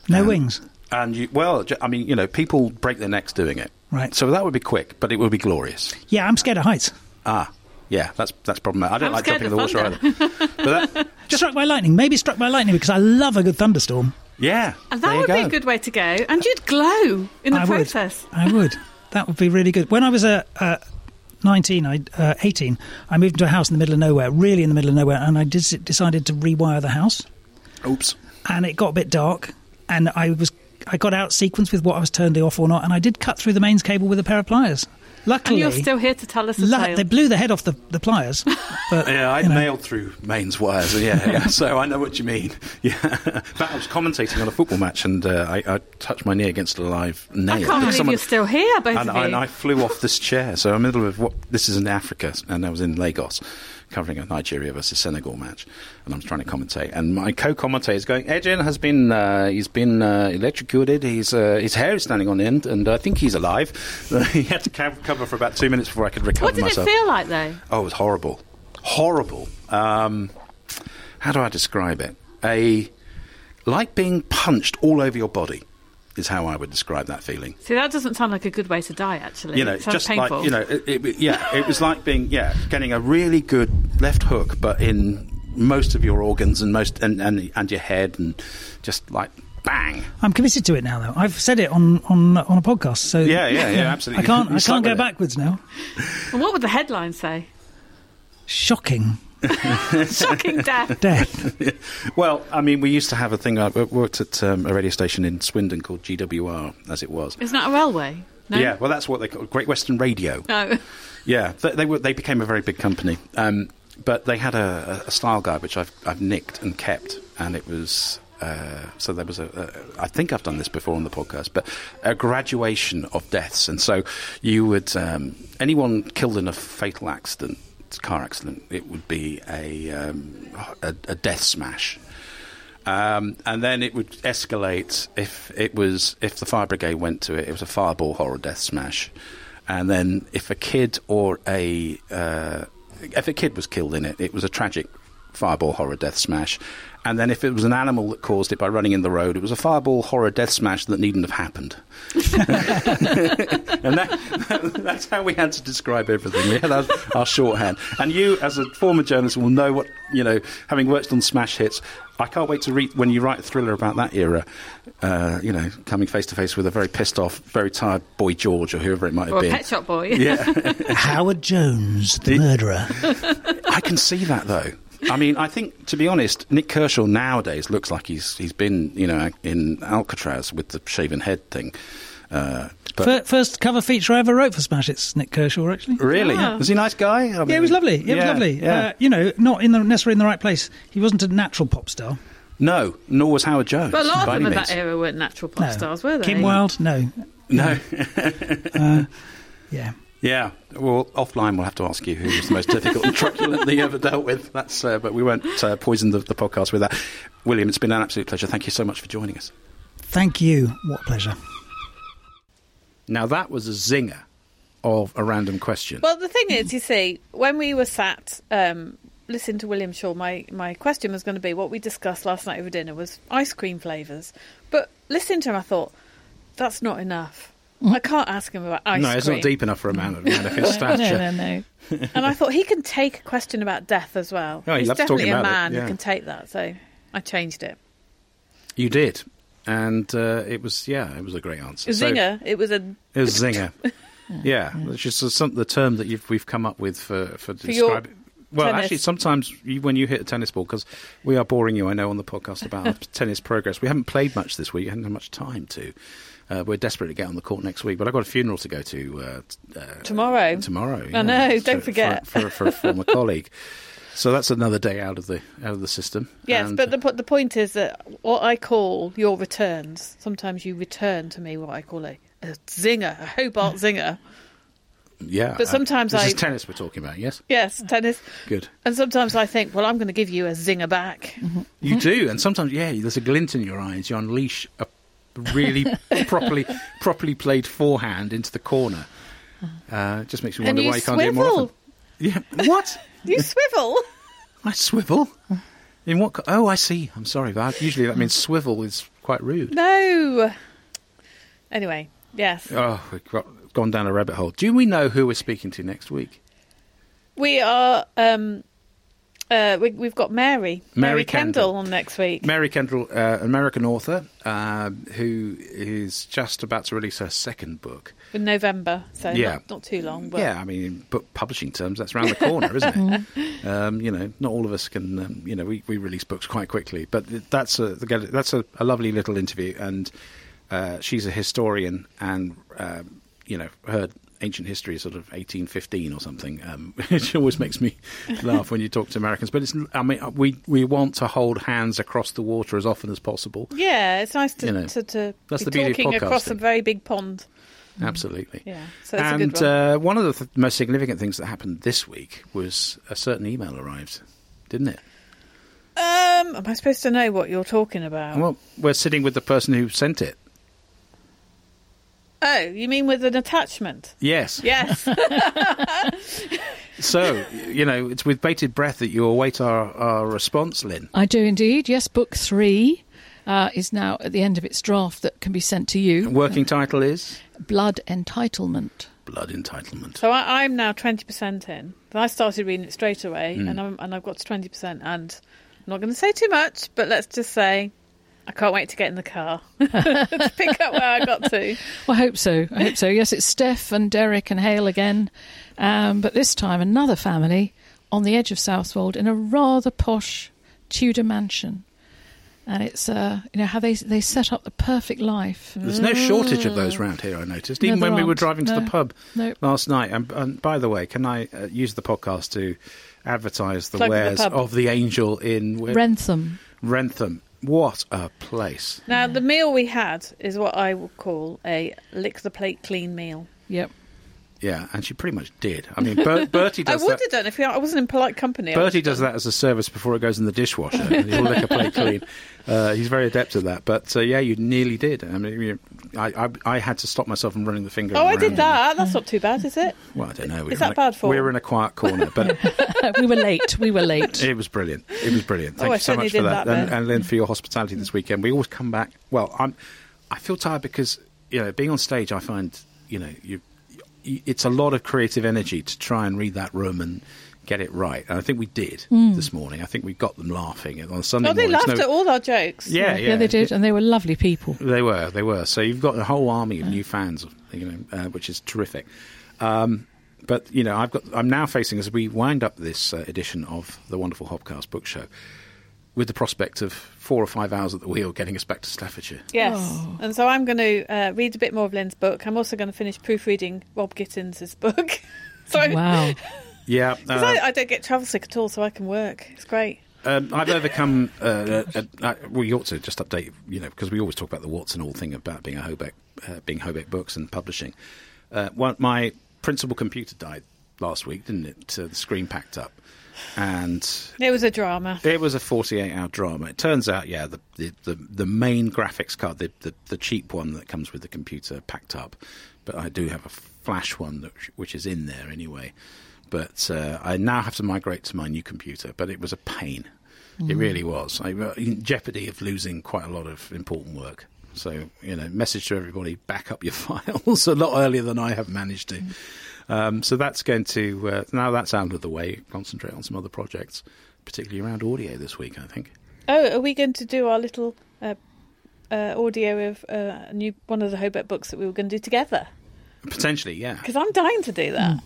No Um, wings. And you, well, I mean, you know, people break their necks doing it, Right. So that would be quick, but it would be glorious. Yeah, I'm scared of heights. Ah, yeah, that's that's problematic. I don't I'm like jumping in the of water either. but that, (laughs) Just struck by lightning. Maybe struck by lightning because I love a good thunderstorm. yeah, And there that you would go. be a good way to go. And you'd glow in the I process. would. I would. (laughs) That would be really good. When I was a, uh, 19, I, uh, 18, I moved into a house in the middle of nowhere, really in the middle of nowhere, and I dis- decided to rewire the house. Oops. And it got a bit dark, and I was I got out sequence with what I was turned off or not, and I did cut through the mains cable with a pair of pliers. And Luckily, you're still here to tell us a lu- tale. they blew the head off the, the pliers. (laughs) But Yeah, I you know. nailed through mains wires. Yeah, yeah. (laughs) so I know what you mean. (laughs) Yeah, but I was commentating on a football match, and uh, I, I touched my knee against a live nail. I can't believe someone- you're still here, both and, of you. and I flew off this chair. So I'm in the middle of what this is in Africa, and I was in Lagos covering a Nigeria versus Senegal match, and I'm trying to commentate. And my co-commentator is going, Ejin has been uh, he's been uh, electrocuted. He's uh, his hair is standing on end, and I think he's alive. (laughs) he had to co- cover for about two minutes before I could recover what did myself. it feel like, though? Oh, it was horrible. Horrible. Um, how do I describe it? A like being punched all over your body is how I would describe that feeling. See, that doesn't sound like a good way to die, actually. You know, it sounds just painful. like you know, it, it, yeah, it was like being yeah, getting a really good left hook, but in most of your organs and most and and, and your head, and just like bang. I'm committed to it now, though. I've said it on on on a podcast, so Yeah, yeah, yeah, absolutely. I can't I can't go backwards now. And what would the headline say? Shocking (laughs) Shocking death. death. (laughs) Well, I mean, we used to have a thing. I worked at um, a radio station in Swindon called GWR, as it was. Isn't that a railway? No? Yeah, well, that's what they call Great Western Radio. No. (laughs) Yeah, they, they were. They became a very big company, um, but they had a, a style guide which I've I've nicked and kept, and it was. Uh, so there was a, a. I think I've done this before on the podcast, but a graduation of deaths, and so you would um, anyone killed in a fatal accident, car accident, it would be a um, a, a death smash. Um, and then it would escalate if it was if the fire brigade went to it. It was a fireball horror death smash, and then if a kid or a uh, if a kid was killed in it, it was a tragic fireball horror death smash. And then if it was an animal that caused it by running in the road, it was a fireball horror death smash that needn't have happened. (laughs) (laughs) and that, (laughs) that's how we had to describe everything. We had our, our shorthand. And you, as a former journalist, will know what, you know, having worked on Smash Hits, I can't wait to read when you write a thriller about that era, uh, you know, coming face to face with a very pissed off, very tired Boy George or whoever it might have Or a been. pet shop boy. Yeah. Howard Jones, the murderer. I can see that though. I mean, I think to be honest, Nik Kershaw nowadays looks like he's he's been you know in Alcatraz with the shaven head thing. Uh, but Fir- First cover feature I ever wrote for Smash. It's Nik Kershaw, actually. really, Ah. was he a nice guy? I Yeah, mean, it was lovely. It was lovely. Yeah. Uh, you know, not in the necessarily in the right place. He wasn't a natural pop star. no, nor was Howard Jones. But a lot of them of that era weren't natural pop No. stars, were they? Kim Wilde, no. No. (laughs) Yeah. Yeah, well, offline we'll have to ask you who was the most difficult and truculent that you ever dealt with. That's, uh, but we won't uh, poison the, the podcast with that. William, it's been an absolute pleasure. Thank you so much for joining us. Thank you. What a pleasure. Now that was a zinger of a random question. Well, the thing is, you see, when we were sat um, listening to William Shaw, my, my question was going to be what we discussed last night over dinner was ice cream flavours. But listening to him, I thought, that's not enough. I can't ask him about ice no, cream. it's not deep enough for a man of, man of his (laughs) No, stature. no, no. (laughs) And I thought he can take a question about death as well. Oh, he He's loves talking definitely a about it, man yeah. who can take that. So I changed it. You did, and uh, it was yeah, it was a great answer. So- Zinger. it was a it was zinger. (laughs) yeah, it's just some, the term that you've, we've come up with for for, your describing. Well, tennis. actually, sometimes you, when you hit a tennis ball, because we are boring you, I know, on the podcast about tennis progress. We haven't played much this week. We haven't had much time to. Uh, we're desperate to get on the court next week, but I've got a funeral to go to uh, uh, Tomorrow. Tomorrow, I know, don't for- forget. for, for, a former colleague. So that's another day out of the out of the system. Yes, And- but the the point is that what I call your returns. Sometimes you return to me what I call a, a zinger, a Hobart (laughs) zinger. Yeah. But uh, sometimes this I- is tennis we're talking about, yes? Yes, tennis. Good. And sometimes I think, well, I'm going to give you a zinger back. You do, and sometimes, yeah, there's a glint in your eyes. you unleash a really (laughs) properly properly played forehand into the corner. Uh, it just makes me wonder you why you can't do it more swivel. often. Yeah. What? (laughs) You swivel. I swivel? In what? Co- oh, I see. I'm sorry, but usually that means swivel is quite rude. No. Anyway, yes. Oh, we've got, gone down a rabbit hole. Do we know who we're speaking to next week? We are. Um, uh, we, we've got Mary, Mary Kendall, Kendall. on next week. Mary Kendall, uh, American author uh, who is just about to release her second book. in November, so Yeah. not, not too long. But Yeah, I mean, in book publishing terms, that's around the corner, isn't it? (laughs) Um, you know, not all of us can. Um, you know, we, we release books quite quickly, but that's a that's a, a lovely little interview, and uh, she's a historian, and um, you know, heard ancient history, sort of eighteen fifteen or something, um, (laughs) which always makes me (laughs) laugh when you talk to Americans. But it's, I mean, we we want to hold hands across the water as often as possible. yeah, it's nice to You know, to, to that's be the talking across a very big pond. Absolutely. Yeah, so and good one. Uh, one of the th- most significant things that happened this week was a certain email arrived, didn't it? Um, am I supposed to know what you're talking about? Well, we're sitting with the person who sent it. Oh, you mean with an attachment? Yes. Yes. (laughs) (laughs) So, you know, it's with bated breath that you await our, our response, Lin. I do indeed. Yes, book three uh, is now at the end of its draft that can be sent to you. Working title is Blood Entitlement. Blood Entitlement. so I, I'm now twenty percent in. I started reading it straight away, Hmm. and I'm, and I've got to twenty percent. And I'm not going to say too much, but let's just say I can't wait to get in the car (laughs) to pick up where I got to. (laughs) Well, I hope so. I hope so. Yes, it's Steph and Derek and Hale again, um, but this time another family on the edge of Southwold in a rather posh Tudor mansion, and it's uh, you know how they they set up the perfect life. There's no shortage of those round here, I noticed. Even No, when there we were driving to the pub No. last night. And, and by the way, can I uh, use the podcast to advertise the Plug wares pub. of the Angel in where- Wrentham. Wrentham? What a place. Now the meal we had is what I would call a lick the plate clean meal. Yep. Yeah, and she pretty much did. I mean, Ber- Bertie (laughs) does I would that. have done if I wasn't in polite company. Bertie does that as a service before it goes in the dishwasher. (laughs) He'll lick a plate clean. Uh, he's very adept at that. But uh, yeah, you nearly did. I mean, you, I, I, I had to stop myself from running the finger. Oh, I did that. That's not too bad, is it? Well, I don't know. We Is were that in a, bad form? We were in a quiet corner, but (laughs) we were late. We were late. it was brilliant. It was brilliant. Thank Oh, you so much for that, that and, and Lin for your hospitality this weekend. We always come back. Well, I'm. I feel tired because you know being on stage. I find you know you it's a lot of creative energy to try and read that room and get it right. And I think we did this morning. I think we got them laughing on Sunday. Oh, they morning. it's laughed no- at all our jokes. Yeah, yeah, yeah, they did, and they were lovely people. They were, they were. So you've got a whole army of new fans, you know, uh, which is terrific. Um, but you know, I've got. I'm now facing as we wind up this uh, edition of the wonderful Hobcast Book Show, with the prospect of four or five hours at the wheel getting us back to Staffordshire. Yes. Oh. And so I'm going to uh, read a bit more of Lin's book. I'm also going to finish proofreading Rob Gittins' book. (laughs) so Wow. Yeah, (laughs) 'cause uh, I, I don't get travel sick at all, so I can work. It's great. um, I've overcome. Uh, uh, uh, uh, we ought to just update, you know, because we always talk about the warts and all thing about being a Hobeck, uh, being Hobeck Books and publishing. Uh, one, my principal computer died last week, didn't it? Uh, the screen packed up, and It was a drama. It was a 48 hour drama. It turns out, yeah, the, the, the, the main graphics card, the, the, the cheap one that comes with the computer, packed up. But I do have a flash one that, which is in there anyway. But uh, I now have to migrate to my new computer. But it was a pain. It mm. really was. I was in jeopardy of losing quite a lot of important work. So, you know, message to everybody back up your (laughs) files a lot earlier than I have managed to. Mm. Um, so that's going to, uh, now that's out of the way, concentrate on some other projects, particularly around audio this week, I think. Oh, are we going to do our little uh, uh, audio of uh, a new one of the Hobart books that we were going to do together? Potentially, yeah. Because I'm dying to do that.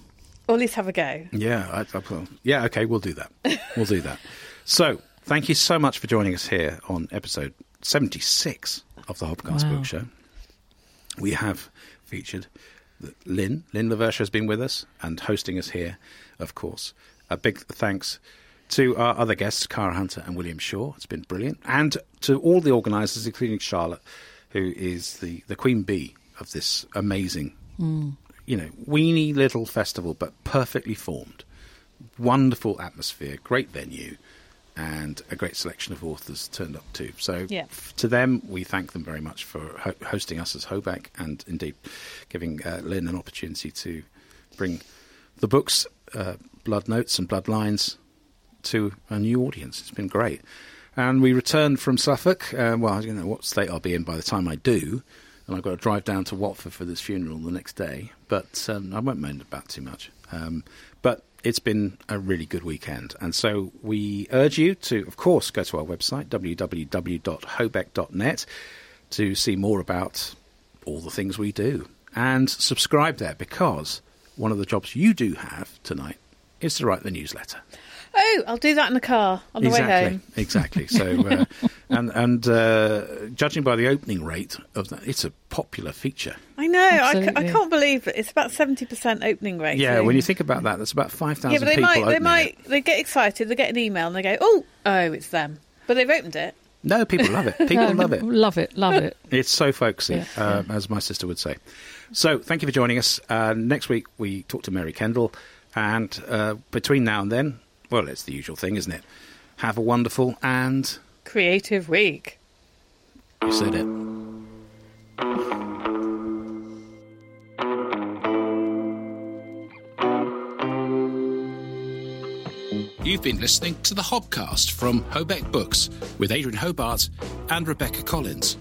Or at least have a go. Yeah, I, I, yeah, okay, we'll do that. We'll do that. (laughs) So, thank you so much for joining us here on episode 76 of the Hobcast Wow. Book Show. We have featured Lin. Lynn Laversha has been with us and hosting us here, of course. A big thanks to our other guests, Cara Hunter and William Shaw. It's been brilliant. And to all the organisers, including Charlotte, who is the, the queen bee of this amazing mm. you know, weeny little festival, but perfectly formed. Wonderful atmosphere, great venue, and a great selection of authors turned up too. So, Yeah. f- to them, we thank them very much for ho- hosting us as Hobeck and indeed giving uh, Lin an opportunity to bring the books, uh, Blood Notes and Bloodlines, to a new audience. It's been great. And we returned from Suffolk. Uh, well, I don't know what state I'll be in by the time I do. And I've got to drive down to Watford for this funeral the next day. But um, I won't moan about too much. Um, but it's been a really good weekend. And so we urge you to, of course, go to our website, www.hobeck.net, to see more about all the things we do. And subscribe there because one of the jobs you do have tonight is to write the newsletter. Oh, I'll do that in the car on the exactly, way home. exactly. So, (laughs) uh, and and uh, judging by the opening rate of that, it's a popular feature. I know. I, I can't believe it. It's about seventy percent opening rate. Yeah, so- when you think about that, that's about five thousand yeah, but they people might they opening might it. they get excited. They get an email and they go, oh, oh, it's them. But they've opened it. No, people love it. (laughs) People No, love it. Love it. Love it. (laughs) It's so folksy, Yeah, uh, as my sister would say. So, thank you for joining us. Uh, next week, we talk to Mary Kendall. And uh, between now and then, well, it's the usual thing, isn't it? Have a wonderful and. Creative week. You said it. You've been listening to the Hobcast from Hobeck Books with Adrian Hobart and Rebecca Collins.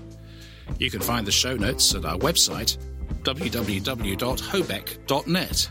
You can find the show notes at our website, www.hobeck.net.